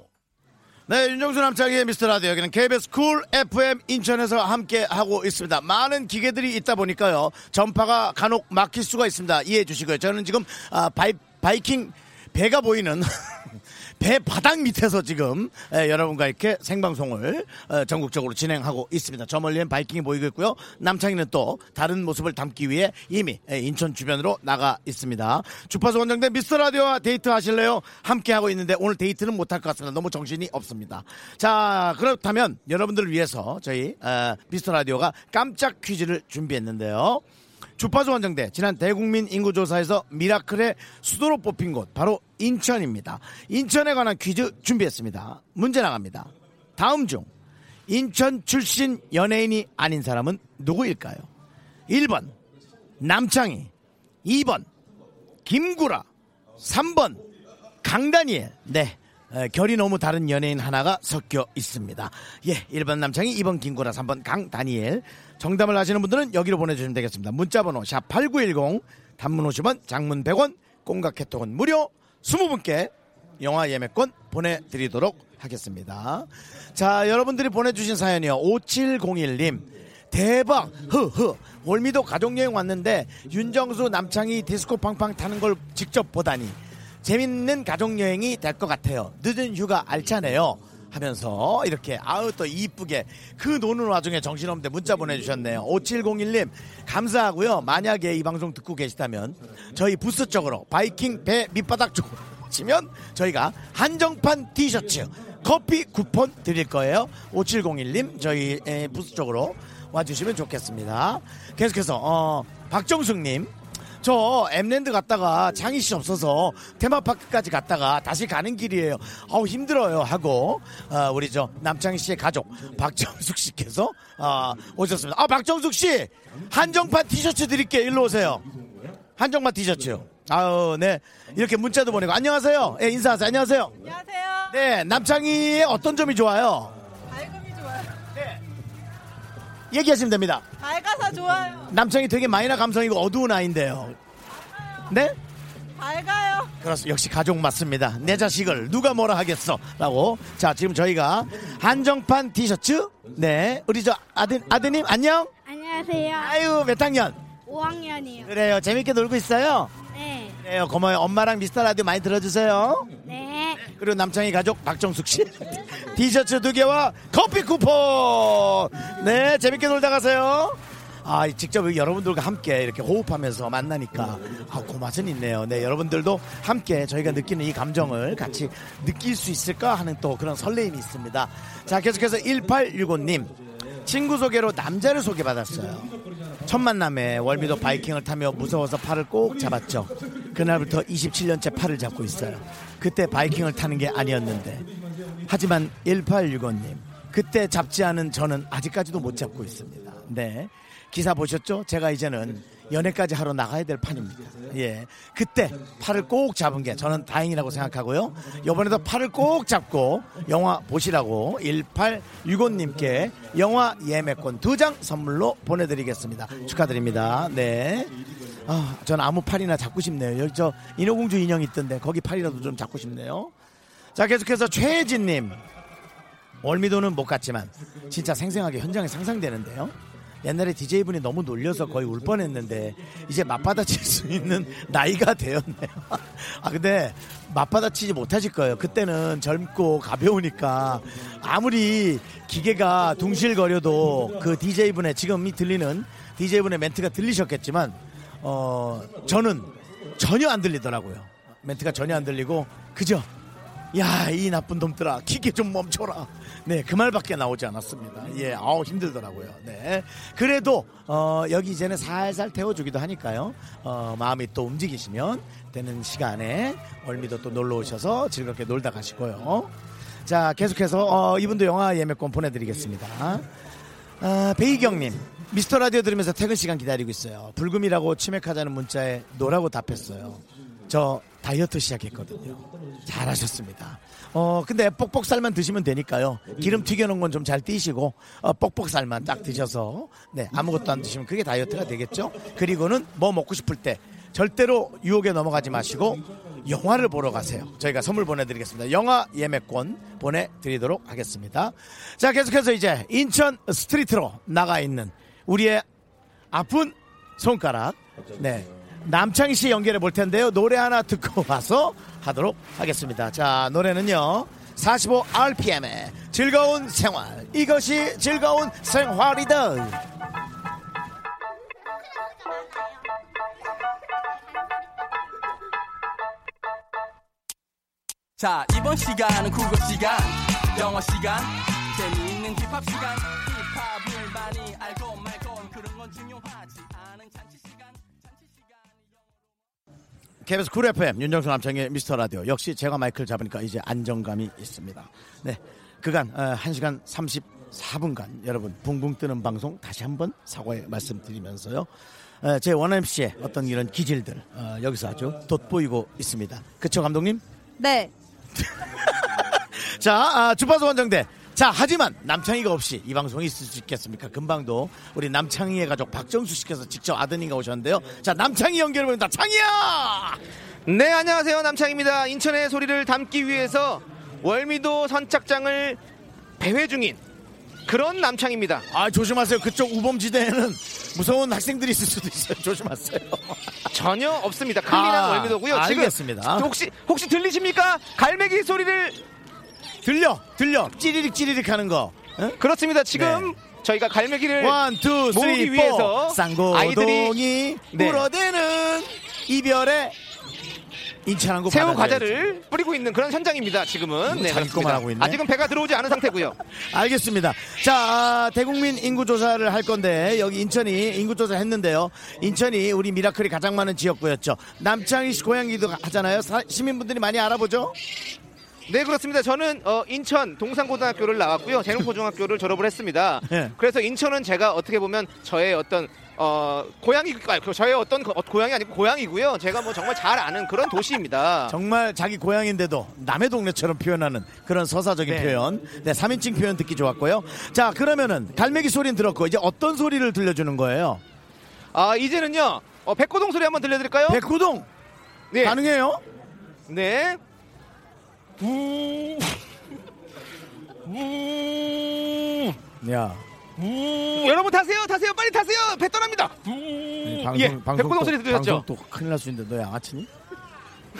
네 윤정수 남창희의 미스터 라디오. 여기는 KBS Cool FM 인천에서 함께 하고 있습니다. 많은 기계들이 있다 보니까요 전파가 간혹 막힐 수가 있습니다. 이해해 주시고요. 저는 지금 아, 바이, 바이킹 배가 보이는 배 바닥 밑에서 지금 에, 여러분과 이렇게 생방송을 어, 전국적으로 진행하고 있습니다. 저 멀리엔 바이킹이 보이고 있고요. 남창희는 또 다른 모습을 담기 위해 이미 에, 인천 주변으로 나가 있습니다. 주파수 원정대 미스터 라디오와 데이트 하실래요? 함께 하고 있는데 오늘 데이트는 못할 것 같습니다. 너무 정신이 없습니다. 자 그렇다면 여러분들을 위해서 저희 어, 미스터 라디오가 깜짝 퀴즈를 준비했는데요. 주파수 원정대 지난 대국민 인구조사에서 미라클의 수도로 뽑힌 곳 바로 인천입니다. 인천에 관한 퀴즈 준비했습니다. 문제 나갑니다. 다음 중 인천 출신 연예인이 아닌 사람은 누구일까요? 1번 남창희 2번 김구라 3번 강다니엘 네 에, 결이 너무 다른 연예인 하나가 섞여 있습니다. 예, 1번 남창희, 2번 김구라, 3번 강다니엘. 정답을 아시는 분들은 여기로 보내주시면 되겠습니다. 문자번호 샵 8910, 단문 50원, 장문 100원, 꽁각 개통은 무료, 20분께 영화 예매권 보내드리도록 하겠습니다. 자, 여러분들이 보내주신 사연이요. 5701님. 대박! 흐흐! 월미도 가족여행 왔는데 윤정수 남창희 디스코 팡팡 타는 걸 직접 보다니 재밌는 가족여행이 될 것 같아요. 늦은 휴가 알차네요. 하면서 이렇게 아우 또 이쁘게 그 노는 와중에 정신없는데 문자 보내주셨네요. 5701님 감사하고요. 만약에 이 방송 듣고 계시다면 저희 부스 쪽으로 바이킹 배 밑바닥 쪽으로 치면 저희가 한정판 티셔츠 커피 쿠폰 드릴 거예요. 5701님 저희 에, 부스 쪽으로 와주시면 좋겠습니다. 계속해서 어, 박정숙님 저 엠랜드 갔다가 창희 씨 없어서 테마파크까지 갔다가 다시 가는 길이에요. 아우 힘들어요 하고 어, 우리 저 남창희 씨의 가족 박정숙 씨께서 어, 오셨습니다. 아 박정숙 씨 한정판 티셔츠 드릴게요. 일로 오세요. 한정만 티셔츠. 아우, 네. 이렇게 문자도 보내고. 안녕하세요. 예, 인사하세요. 안녕하세요. 안녕하세요. 네, 남창희의 어떤 점이 좋아요? 얘기하시면 됩니다. 밝아서 좋아요. 남창희 되게 마이너 감성이고 어두운 아이인데요. 네? 밝아요. 그렇습니다. 역시 가족 맞습니다. 내 자식을 누가 뭐라 하겠어. 라고. 자, 지금 저희가 한정판 티셔츠. 네. 우리 저 아드, 아드님, 안녕? 안녕하세요. 아유, 몇 학년? 5학년이요. 그래요. 재밌게 놀고 있어요? 네. 그래요. 고마워요. 엄마랑 미스터 라디오 많이 들어주세요. 네. 그리고 남창희 가족 박정숙 씨. 티셔츠 두 개와 커피 쿠폰. 네. 재밌게 놀다 가세요. 아, 직접 여러분들과 함께 이렇게 호흡하면서 만나니까 아, 그 맛은 있네요. 네, 여러분들도 함께 저희가 느끼는 이 감정을 같이 느낄 수 있을까 하는 또 그런 설레임이 있습니다. 자, 계속해서 1865님. 친구 소개로 남자를 소개받았어요. 첫 만남에 월미도 바이킹을 타며 무서워서 팔을 꼭 잡았죠. 그날부터 27년째 팔을 잡고 있어요. 그때 바이킹을 타는 게 아니었는데. 하지만 1865님. 그때 잡지 않은 저는 아직까지도 못 잡고 있습니다. 네. 기사 보셨죠? 제가 이제는 연애까지 하러 나가야 될 판입니다. 예. 그때 팔을 꼭 잡은 게 저는 다행이라고 생각하고요. 이번에도 팔을 꼭 잡고 영화 보시라고 1865님께 영화 예매권 두 장 선물로 보내드리겠습니다. 축하드립니다. 네. 아, 전 아무 팔이나 잡고 싶네요. 여기 저 인어공주 인형 있던데 거기 팔이라도 좀 잡고 싶네요. 자, 계속해서 최혜진님. 월미도는 못 갔지만 진짜 생생하게 현장에 상상되는데요. 옛날에 DJ분이 너무 놀려서 거의 울 뻔했는데 이제 맞받아칠 수 있는 나이가 되었네요. 아 근데 맞받아치지 못하실 거예요. 그때는 젊고 가벼우니까 아무리 기계가 둥실거려도 그 DJ분의 지금이 들리는 DJ분의 멘트가 들리셨겠지만 어 저는 전혀 안 들리더라고요. 멘트가 전혀 안 들리고 그죠? 야, 이 나쁜 놈들아, 기계 좀 멈춰라. 네, 그 말밖에 나오지 않았습니다. 예, 아우, 힘들더라고요. 네. 그래도, 어, 여기 이제는 살살 태워주기도 하니까요. 어, 마음이 또 움직이시면 되는 시간에 월미도 또 놀러 오셔서 즐겁게 놀다 가시고요. 자, 계속해서, 어, 이분도 영화 예매권 보내드리겠습니다. 아, 베이경님, 미스터 라디오 들으면서 퇴근 시간 기다리고 있어요. 불금이라고 치맥하자는 문자에 no라고 답했어요. 저 다이어트 시작했거든요. 잘하셨습니다. 어, 근데 뻑뻑살만 드시면 되니까요. 기름 튀겨놓은 건 좀 잘 띄시고, 어, 뻑뻑살만 딱 드셔서, 네, 아무것도 안 드시면 그게 다이어트가 되겠죠? 그리고는 뭐 먹고 싶을 때 절대로 유혹에 넘어가지 마시고, 영화를 보러 가세요. 저희가 선물 보내드리겠습니다. 영화 예매권 보내드리도록 하겠습니다. 자, 계속해서 이제 인천 street로 나가 있는 우리의 아픈 손가락. 네. 남창희 씨 연결해 볼 텐데요. 노래 하나 듣고 와서 하도록 하겠습니다. 자, 노래는요. 45 RPM의 즐거운 생활. 이것이 즐거운 생활이다. 자 이번 시간은 국어 시간 영어 시간 재미있는 힙합 시간 힙합을 많이 알고 말고 그런 건 중요하지 KBS 쿨 FM 윤정수 남창희의 미스터 라디오 역시 제가 마이크를 잡으니까 이제 안정감이 있습니다. 네, 그간 어, 1시간 34분간 여러분 붕붕 뜨는 방송 다시 한번 사과의 말씀드리면서요. 어, main MC의 어떤 이런 기질들 어, 여기서 아주 돋보이고 있습니다. 그쵸 감독님? 네. 자, 아, 주파수 원정대. 자, 하지만 남창희가 없이 이 방송이 있을 수 있겠습니까? 금방도 우리 남창희의 가족 박정수 씨께서 직접 아드님과 오셨는데요. 자, 남창희 연결해봅니다. 창희야! 네, 안녕하세요. 남창입니다. 인천의 소리를 담기 위해서 월미도 선착장을 배회 중인 그런 남창입니다. 아, 조심하세요. 그쪽 우범지대에는 무서운 학생들이 있을 수도 있어요. 조심하세요. 전혀 없습니다. clean한 아, 월미도고요. 알겠습니다. 지금 혹시 혹시 들리십니까? 갈매기 소리를 들려, 들려. 찌리릭 찌리릭 하는 거. 그렇습니다. 지금 저희가 갈매기를 one, two, three, 모으기 four. 위해서 쌍고동이 아이들이 네. 울어대는 이별의 인천항구 새우 바다를 과자를 뿌리고 있는 그런 현장입니다. 지금은 네, 그렇습니다. 하고 있네. 아직은 배가 들어오지 않은 상태고요. 알겠습니다. 자, 아, 대국민 인구 조사를 할 건데, 여기 인천이 인구 조사 했는데요. 인천이 우리 미라클이 가장 많은 지역구였죠. 남창희 씨 고향이기도 하잖아요. 사- 시민분들이 많이 알아보죠? 네 그렇습니다. 저는 어, 인천 동산고등학교를 나왔고요. 재능고등학교를 졸업을 했습니다. 네. 그래서 인천은 제가 어떻게 보면 저의 어떤 어, 고향이 아니, 저의 어떤 거- 어, 고향이 아니고 고향이고요. 제가 뭐 정말 잘 아는 그런 도시입니다. 정말 자기 고향인데도 남의 동네처럼 표현하는 그런 서사적인 네. 표현. 네, 3인칭 표현 듣기 좋았고요. 자, 그러면은 갈매기 소리는 들었고 이제 어떤 소리를 들려주는 거예요? 아 이제는요 어, 백고동 소리 한번 들려드릴까요? 백고동 네. 가능해요? 네. 부. 부. 야. 부. 여러분 타세요, 타세요, 빨리 타세요. 배 떠납니다. 부. 예, 소리 들으셨죠? 방송 또 큰일 날 수 있는데 너 양아치니?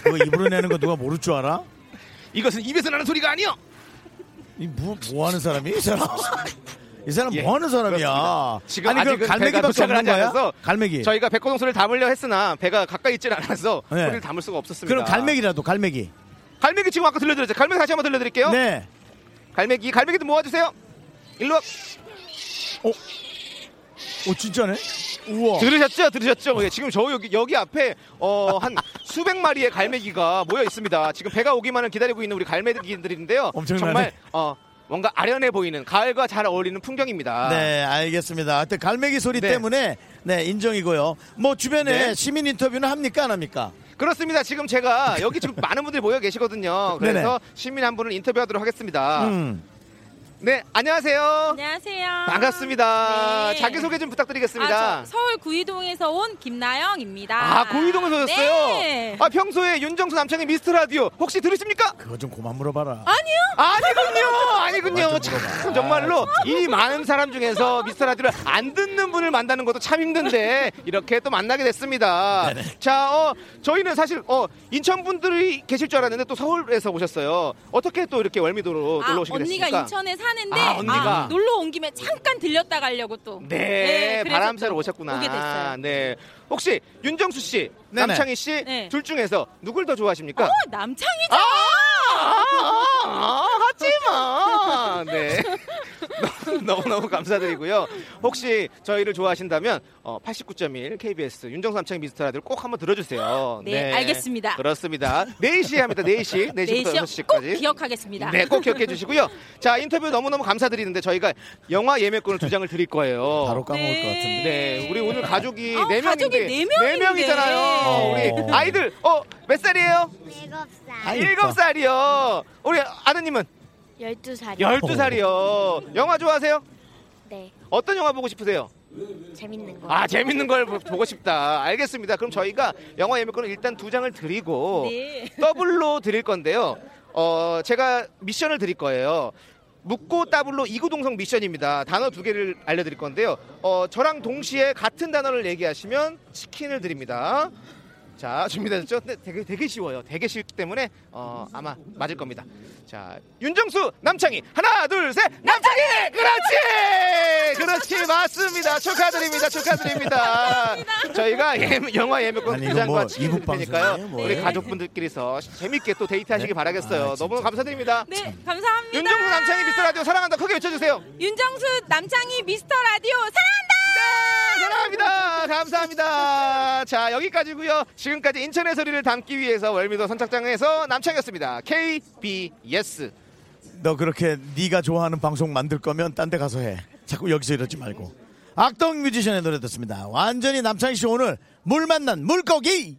그거 입으로 내는 거 누가 모를 줄 알아? 이것은 입에서 나는 소리가 아니요. 이 뭐, 뭐 하는 사람이? 이 사람. 이 사람 예, 뭐 하는 사람이야? 그렇습니다. 지금 아니, 그 아직은 갈매기밖에 없는 거야? 갈매기. 저희가 백고동 소리를 담으려 했으나 배가 가까이 있질 않아서 네. 소리를 담을 수가 없었습니다. 그럼 갈매기라도 갈매기. 갈매기 지금 아까 들려드렸죠. 갈매기 다시 한번 들려드릴게요. 네. 갈매기, 갈매기도 모아주세요. 일로 와. 오 진짜네. 우와. 들으셨죠? 들으셨죠? 예, 지금 저 여기 여기 앞에 어, 한 수백 마리의 갈매기가 모여 있습니다. 지금 배가 오기만을 기다리고 있는 우리 갈매기들인데요. 엄청나네. 정말 어, 뭔가 아련해 보이는 가을과 잘 어울리는 풍경입니다. 네, 알겠습니다. 하여튼 갈매기 소리 네. 때문에 네, 인정이고요. 뭐 주변에 네. 시민 인터뷰는 합니까 안 합니까? 그렇습니다. 지금 제가 여기 지금 많은 분들이 모여 계시거든요. 그래서 시민 한 분을 인터뷰하도록 하겠습니다. 음. 네, 안녕하세요. 안녕하세요. 반갑습니다. 네. 자기 소개 좀 부탁드리겠습니다. 아, 저 서울 구이동에서 온 김나영입니다. 아, 고이동에서 오셨어요? 네. 아, 평소에 윤정수 남창의 미스터 라디오 혹시 들으십니까? 그거 좀 그만 물어봐라. 아니요. 아니군요. 아니군요. 참 정말로 이 많은 사람 중에서 미스터 라디오를 안 듣는 분을 만나는 것도 참 힘든데 이렇게 또 만나게 됐습니다. 자, 어, 저희는 사실 어, 인천 분들이 계실 줄 알았는데 또 서울에서 오셨어요. 어떻게 또 이렇게 월미도로 아, 놀러 오시게 언니가 됐습니까? 인천에 사 는데 아, 언니가. 아, 놀러 온 김에 잠깐 들렸다 가려고 또. 네, 그래서 바람 쐬러 또 오셨구나. 오게 됐어요. 네. 혹시 윤정수 씨, 네네. 남창희 씨둘 네. 중에서 누굴 더 좋아하십니까? 어, 남창이죠. 아, 아, 하지 마. 네. 너무너무 감사드리고요. 혹시 저희를 좋아하신다면 어, 89.1 KBS 윤정수 남창희 미스터 라디오 꼭 한번 들어주세요. 네, 알겠습니다. 그렇습니다. 4시에 합니다. 4시. 4시부터 4시요? 꼭 6시까지. 기억하겠습니다. 네, 꼭 기억해 주시고요. 자, 인터뷰 너무너무 감사드리는데 저희가 영화 예매권을 두 장을 드릴 거예요. 바로 까먹을 것 같은데. 네, 우리 오늘 가족이 어, 네 가족이 명인데 네 명인데. 명이잖아요. 어. 우리 아이들 어, 몇 살이에요? 일곱 살이요. 우리 아드님은 12살이요. 12살이요. 영화 좋아하세요? 네. 어떤 영화 보고 싶으세요? 재밌는 거. 아, 재밌는 걸 보- 보고 싶다. 알겠습니다. 그럼 저희가 영화 예매권을 일단 두 장을 드리고 네. 더블로 드릴 건데요. 어, 제가 미션을 드릴 거예요. 묻고 따블로 이구동성 미션입니다. 단어 두 개를 알려드릴 건데요. 어, 저랑 동시에 같은 단어를 얘기하시면 치킨을 드립니다. 자, 준비되셨죠? 네, 되게, 되게 쉬워요. 되게 쉽기 때문에, 어, 아마 맞을 겁니다. 자, 윤정수, 남창희. 하나, 둘, 셋. 남창희! 그렇지! 그렇지, 맞습니다. 축하드립니다. 축하드립니다. 저희가 예, 영화 예매권 아니, 두 이거 장과 뭐? 뭐예요? 우리 가족분들끼리서 재밌게 또 데이트하시기 네? 바라겠어요. 아, 너무 감사드립니다. 네, 감사합니다. 윤정수, 남창희, 미스터 라디오 사랑한다. 크게 외쳐주세요. 윤정수 남창희 미스터 라디오 사랑한다. 네, 사랑합니다. 감사합니다. 자, 여기까지고요. 지금까지 인천의 소리를 담기 위해서 월미도 선착장에서 남창이었습니다. KBS. 너 그렇게 네가 좋아하는 방송 만들 거면 딴 데 가서 해. 자꾸 여기서 이러지 말고. 악동 뮤지션의 노래 듣습니다. 완전히 남창희 씨 오늘 물 만난 물고기.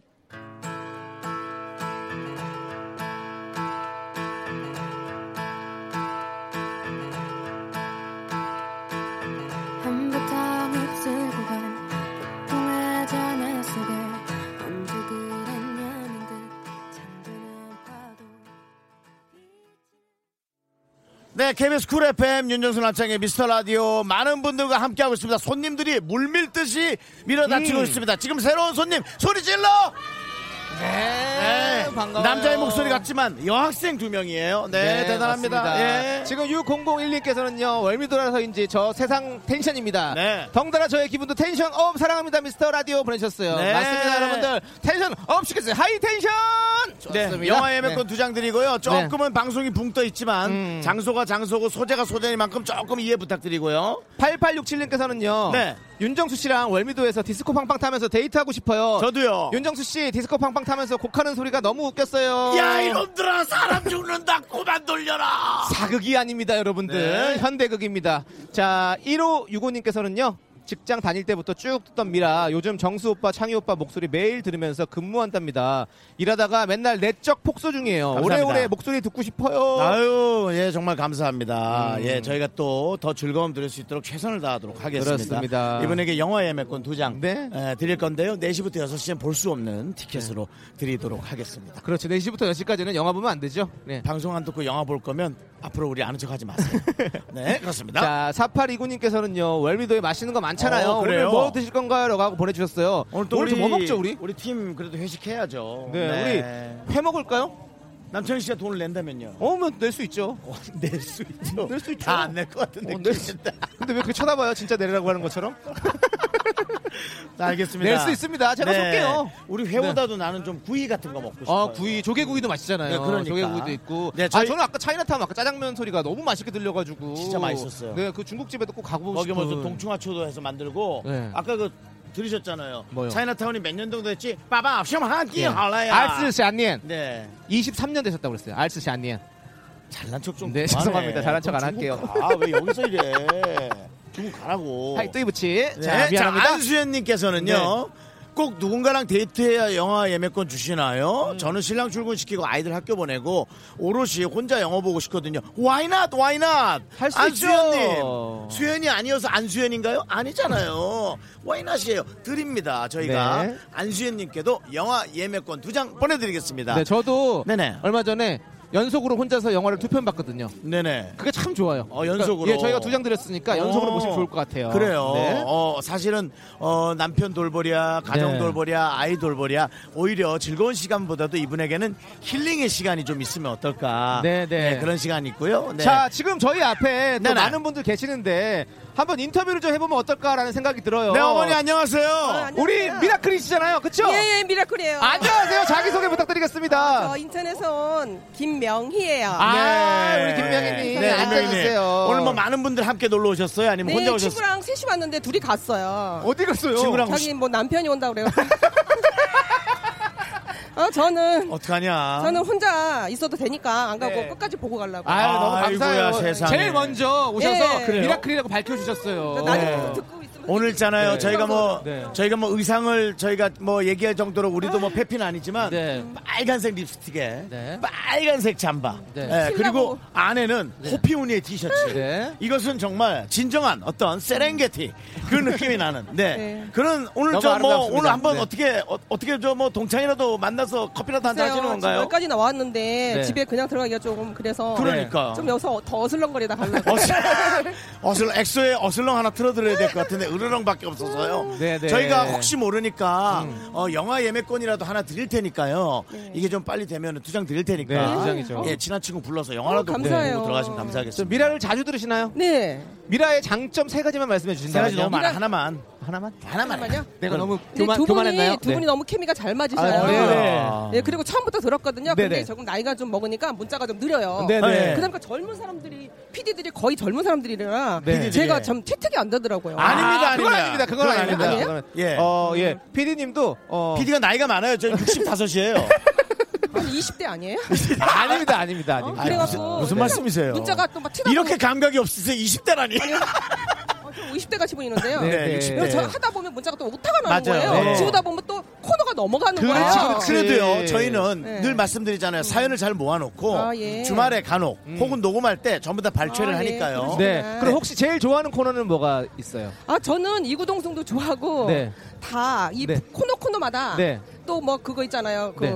네, KBS 쿨 FM 윤정수 남창의 미스터 라디오 많은 분들과 함께하고 있습니다. 손님들이 물밀듯이 밀어닥치고 음. 있습니다. 지금 새로운 손님 소리 질러! 네, 반가워요. 남자의 목소리 같지만 여학생 두 명이에요. 네, 대단합니다. 맞습니다. 예. 지금 6001님께서는요, 월미도라서인지 저 세상 tension입니다. 네. 덩달아 저의 기분도 tension up 사랑합니다 미스터 라디오 보내셨어요. 네. 맞습니다 여러분들. tension up 시켰어요. High tension! 좋습니다. 네, 영화 예매권 네. 두장 드리고요. 조금은 방송이 붕 떠 있지만 장소가 장소고 소재가 소재니만큼 조금 이해 부탁드리고요. 8867님께서는요. 네. 윤정수 씨랑 월미도에서 디스코 팡팡 타면서 데이트하고 싶어요. 저도요. 윤정수 씨 디스코 팡팡 타면서 곡하는 소리가 너무 웃겼어요. 야 이놈들아 사람 죽는다 그만 돌려라. 사극이 아닙니다, 여러분들. 네. 현대극입니다. 자, 1호 65님께서는요. 직장 다닐 때부터 쭉 듣던 미라 요즘 정수 오빠, 창희 오빠 목소리 매일 들으면서 근무한답니다. 일하다가 맨날 내적 폭소 중이에요. 감사합니다. 오래오래 목소리 듣고 싶어요. 아유, 예, 정말 감사합니다. 음. 예, 저희가 또 더 즐거움 드릴 수 있도록 최선을 다하도록 하겠습니다. 그렇습니다. 이분에게 영화 예매권 두장 네. 에, 드릴 건데요. 4시부터 6시엔 볼 수 없는 티켓으로 드리도록 하겠습니다. 그렇죠. 4시부터 6시까지는 영화 보면 안 되죠. 네. 방송 안 듣고 영화 볼 거면 앞으로 우리 아는 척 하지 마세요. 네, 그렇습니다. 자, 4829님께서는요, 월미도에 맛있는 거 많 잖아요. 어? 오늘 뭐 드실 건가요? 라고 하고 보내주셨어요. 오늘 또 오늘 뭐 먹죠, 우리? 우리 팀 그래도 회식해야죠. 네, 우리 회 먹을까요? 남창희 씨가 돈을 낸다면요. 어, 낼수 있죠. 낼수 있죠. 낼 수 있죠. 다 안 낼 것 같은데. 어, 낼 수- 근데 왜 그렇게 쳐다봐요? 진짜 내리라고 하는 것처럼? 자, 알겠습니다. 낼 수 있습니다. 제가 쏠게요. 우리 회보다도 나는 좀 구이 같은 거 먹고 싶어요. 아, 구이, 조개구이도 맛있잖아요. 네, 그러니까. 조개구이도 있고. 네, 아, 저희- 저는 아까 차이나타운 아까 짜장면 소리가 너무 맛있게 들려가지고. 진짜 맛있었어요. 네, 그 중국집에도 꼭 가보고 거기 싶은. 무슨 동충하초도 해서 만들고 네. 아까 그 들으셨잖아요. 뭐요? 차이나타운이 몇 년 정도 됐지? 빠바 시험하기 예. 할라야. 알스시 안니엔. 네. 23년 되셨다고 그랬어요. 알스시 안니엔. 잘난 척 좀. 네, 죄송합니다. 잘난 척 안 할게요. 아왜 여기서 이래? 중국 가라고. 하이, 뚜이부치. 네. 자, 자, 미안합니다. 네. 안수현님께서는요. 꼭 누군가랑 데이트해야 영화 예매권 주시나요? 음. 저는 신랑 출근시키고 아이들 학교 보내고 오롯이 혼자 영화 보고 싶거든요. Why not? Why not? 할수 안수현님. 있죠. 수현이 아니어서 안수현인가요? 아니잖아요. Why not이에요? 드립니다. 저희가 네. 안수현님께도 영화 예매권 두 장 보내드리겠습니다. 네, 저도 네네. 얼마 전에 연속으로 혼자서 영화를 두 편 봤거든요. 네네. 그게 참 좋아요. 어, 연속으로. 예, 저희가 두 장 드렸으니까 연속으로 어. 보시면 좋을 것 같아요. 그래요. 네. 어, 사실은 어, 남편 돌보랴, 가정 네. 돌보랴, 아이 돌보랴 오히려 즐거운 시간보다도 이분에게는 힐링의 시간이 좀 있으면 어떨까. 네, 네. 그런 시간이 있고요. 네. 자, 지금 저희 앞에 또 네네. 많은 분들 계시는데 한번 인터뷰를 좀 해보면 어떨까라는 생각이 들어요. 네, 어머니 안녕하세요. 우리 미라클이시잖아요, 그쵸? 예, 예, 미라클이에요. 안녕하세요. 자기소개 부탁드리겠습니다. 저 인천에서 온김 명희예요. 아, 우리 김명희님. 네, 앉아주세요. 오늘 뭐 많은 분들 함께 놀러 오셨어요? 아니면 네, 혼자 오셨어요? 친구랑 셋이 왔는데 둘이 갔어요. 어디 갔어요? 친구랑 자기 뭐 남편이 온다 그래요. 어, 저는 어떡하냐? 저는 혼자 있어도 되니까 안 가고 네. 끝까지 보고 가려고. 아유, 너무 아이고야, 감사해요. 세상에. 제일 먼저 오셔서 예. 미라클이라고 밝혀 주셨어요. 네. 오늘 있잖아요. 네. 저희가 뭐 네. 저희가 뭐 의상을 저희가 뭐 얘기할 정도로 우리도 뭐 페피는 아니지만 네. 빨간색 립스틱에 네. 빨간색 잠바 네. 예, 그리고 안에는 호피무늬의 티셔츠 네. 이것은 정말 진정한 어떤 세렝게티 그 느낌이 나는 네, 네. 그런 오늘 저 뭐. 오늘 한번 네. 어떻게 어, 떻게 저 뭐 동창이라도 만나서 커피라도 한잔 하시는 건가요? 여기까지 나왔는데 네. 집에 그냥 들어가기가 조금 그래서 그러니까. 좀 여기서 더 어슬렁거리다 가려고. 어슬, 어슬렁 엑소의 어슬렁 하나 틀어드려야 될 것 같은데 으르렁밖에 없어서요. 네, 네. 저희가 혹시 모르니까 음. 어, 영화 예매권이라도 하나 드릴 테니까요. 이게 좀 빨리 되면 두 장 드릴 테니까. 네, 두 장이죠. 예, 친한 친구 불러서 영화라도 어, 보고 감사해요. 들어가시면 저 감사하겠습니다. 미라를 자주 들으시나요? 네. 미라의 장점 세 가지만 말씀해 세 주신다면요? 가지 너무 많아. 하나만. 하나만? 하나만. 잠깐만요. 내가 너무 근데 교만, 두 분이 교만했나요? 두 분이 네. 너무 케미가 잘 맞으셔요. 아, 네네. 네, 그리고 처음부터 들었거든요. 네네. 근데 조금 나이가 좀 먹으니까 문자가 좀 느려요. 네네. 그다음에 젊은 사람들이 PD들이 거의 젊은 사람들이라 네. 제가 좀 채택이 안 되더라고요. 아닙니다, 아, 그건 아닙니다. 아닙니다. 그건 그건 아닙니다. 아니에요? 그건- 예. 어, 예. PD님도, 어. PD가 나이가 많아요. 저 65이에요. 한 20대 아니에요? 아닙니다, 아닙니다, 어, 아닙니다. 그래갖고 무슨, 무슨 네. 말씀이세요? 문자가 또 막 이렇게 감각이 없으세요? 20대라니. 어, 좀 50대 같이 보이는데요. 네, 네, 네. 60대. 그래서 저 하다 보면 문자가 또 오타가 나는 맞아요. 거예요. 네. 지우다 보면 또 코너가 넘어가는 그렇지, 거예요. 그렇지. 그래도요, 저희는 네. 늘 말씀드리잖아요. 사연을 잘 모아놓고 아, 예. 주말에 간혹 혹은 녹음할 때 전부 다 발췌를 아, 예. 하니까요. 그러시구나. 네. 그럼 혹시 제일 좋아하는 코너는 뭐가 있어요? 아 저는 이구동성도 좋아하고 네. 다이 네. 코너 코너마다 네. 또뭐 그거 있잖아요. 그, 네.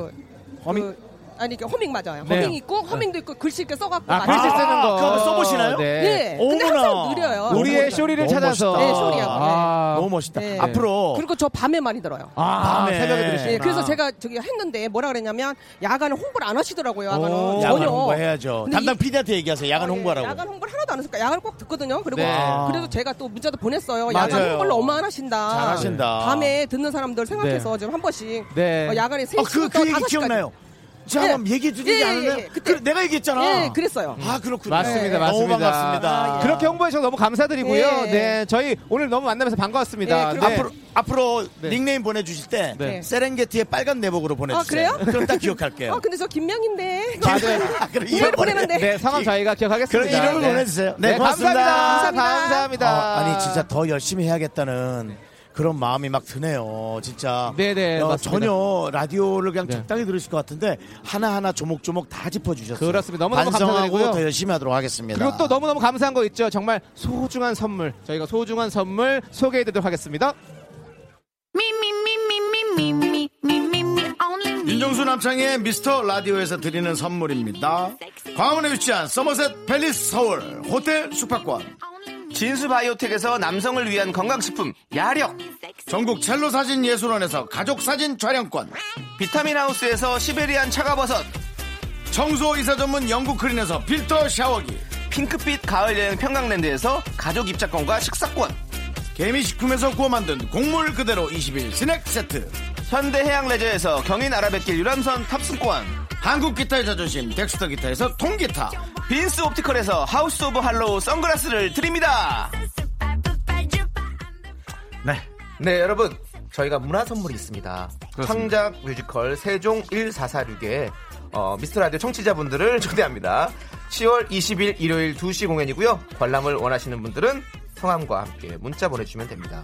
허밍? 그, 아니 그 허밍 맞아요. 네. 허밍 있고 허밍도 있고 글씨 이렇게 써갖고 아. 글씨 쓰는 거. 그거 한번 써보시나요? 네. 네. 근데. 항상 느려요. 우리의 쇼리를. 찾아서. 멋있다. 네, 쇼리하고, 네. 아, 너무 멋있다. 네. 앞으로 그리고 저 밤에 많이 들어요. 아, 밤에. 새벽에 들으시구나. 네, 그래서 제가 저기 했는데 뭐라 그랬냐면 야간은 홍보를 안 하시더라고요. 야간은 오. 야간 전혀. 홍보해야죠. 담당 이- PD한테 얘기하세요. 야간 아, 예. 홍보하라고. 야간 홍보를 하나도 안 했으니까 야간을 꼭 듣거든요. 그리고 네. 그래도 제가 또 문자도 보냈어요. 맞아요. 야간 홍보를 너무 안 하신다. 잘하신다. 밤에 듣는 사람들 생각해서 네. 좀한 번씩 네. 어, 야간에 어, 3시부터 그, 그 얘기 5시까지 기억나요. 제가 예. 한번 얘기해 주지 예, 예, 않았나요? 예, 예. 그때 그래, 내가 얘기했잖아. 예, 그랬어요. 아, 그렇군요. 맞습니다, 네. 맞습니다. 너무 반갑습니다. 그렇게 홍보해 주셔서 너무 감사드리고요. 예. 네, 저희 오늘 너무 만나면서 반가웠습니다. 예, 네. 그리고 앞으로, 앞으로 네. 닉네임 보내주실 때 네. 세렝게티의 빨간 내복으로 보내주세요. 아, 그래요? 그럼 딱 기억할게요. 어, 근데 저 김명인데. 맞아요. 그럼 이걸 보내면 돼. 네, 성함 저희가 기억하겠습니다. 그럼 이름을 네. 보내주세요. 네, 네, 고맙습니다. 감사합니다. 감사합니다. 아, 아니 진짜 더 열심히 해야겠다는 그런 마음이 막 드네요. 진짜. 네네, 어. 전혀 라디오를 그냥 네. 적당히 들으실 것 같은데 하나하나 조목조목 다 짚어주셨어요. 그렇습니다. 너무너무 반성하고 감사드리고요. 더 열심히 하도록 하겠습니다. 그리고 또 너무너무 감사한 거 있죠. 정말 소중한 선물. 저희가 소중한 선물 소개해 드리도록 하겠습니다. 윤정수 남창의 미스터 라디오에서 드리는 선물입니다. 광화문에 위치한 서머셋 팰리스 서울 호텔 숙박권. 진수 바이오텍에서 남성을 위한 건강식품 야력. 전국 첼로 사진 예술원에서 가족 사진 촬영권. 비타민 하우스에서 시베리안 차가버섯. 청소 이사 전문 영국 크린에서 필터 샤워기. 핑크빛 가을 여행 평강랜드에서 가족 입장권과 식사권. 개미식품에서 구워 만든 곡물 그대로 21 스낵 세트. 현대해양 레저에서 경인 아라뱃길 유람선 탑승권. 한국 기타의 자존심 덱스터 기타에서 통기타. 빈스 옵티컬에서 하우스 오브 할로우 선글라스를 드립니다. 네. 네, 여러분. 저희가 문화 선물이 있습니다. 창작 뮤지컬 세종 1446에 어, 미스터 라디오 청취자분들을 초대합니다. 10월 20일 일요일 2시 공연이고요. 관람을 원하시는 분들은 성함과 함께 문자 보내주시면 됩니다.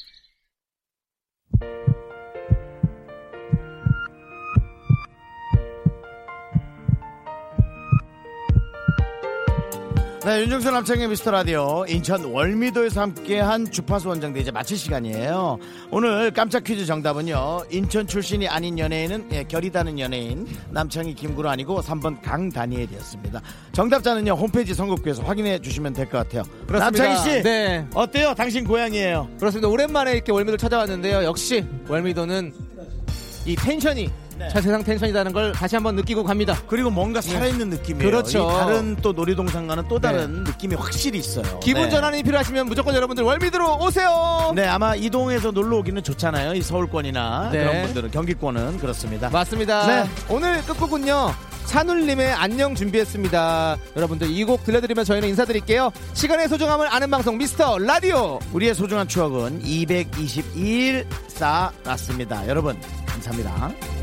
네, 윤정수 남창희의 미스터 라디오 인천 월미도에서 함께한 주파수 원정대 이제 마칠 시간이에요. 오늘 깜짝 퀴즈 정답은요. 인천 출신이 아닌 연예인은 예, 결이 다른 연예인 남창희 김구라 아니고 3번 강다니엘이었습니다. 정답자는요 홈페이지 선곡표에서 확인해 주시면 될 것 같아요. 그렇습니다. 남창희 씨, 네. 어때요? 당신 고향이에요. 그렇습니다. 오랜만에 이렇게 월미도를 찾아왔는데요. 역시 월미도는 이 텐션이 저 세상 텐션이라는 걸 다시 한번 느끼고 갑니다. 그리고 뭔가 살아있는 느낌이에요. 그렇죠. 이 다른 또 놀이동산과는 또 다른 느낌이 확실히 있어요. 기분 네. 전환이 필요하시면 무조건 여러분들 월미도로 오세요. 네, 아마 이동해서 놀러 오기는 좋잖아요. 이 서울권이나 네. 그런 분들은 경기권은 그렇습니다. 맞습니다. 네. 오늘 끝곡은요. 산울님의 안녕 준비했습니다. 여러분들 이 곡 들려드리면 저희는 인사드릴게요. 시간의 소중함을 아는 방송 미스터 라디오. 우리의 소중한 추억은 222일 쌓았습니다. 여러분, 감사합니다.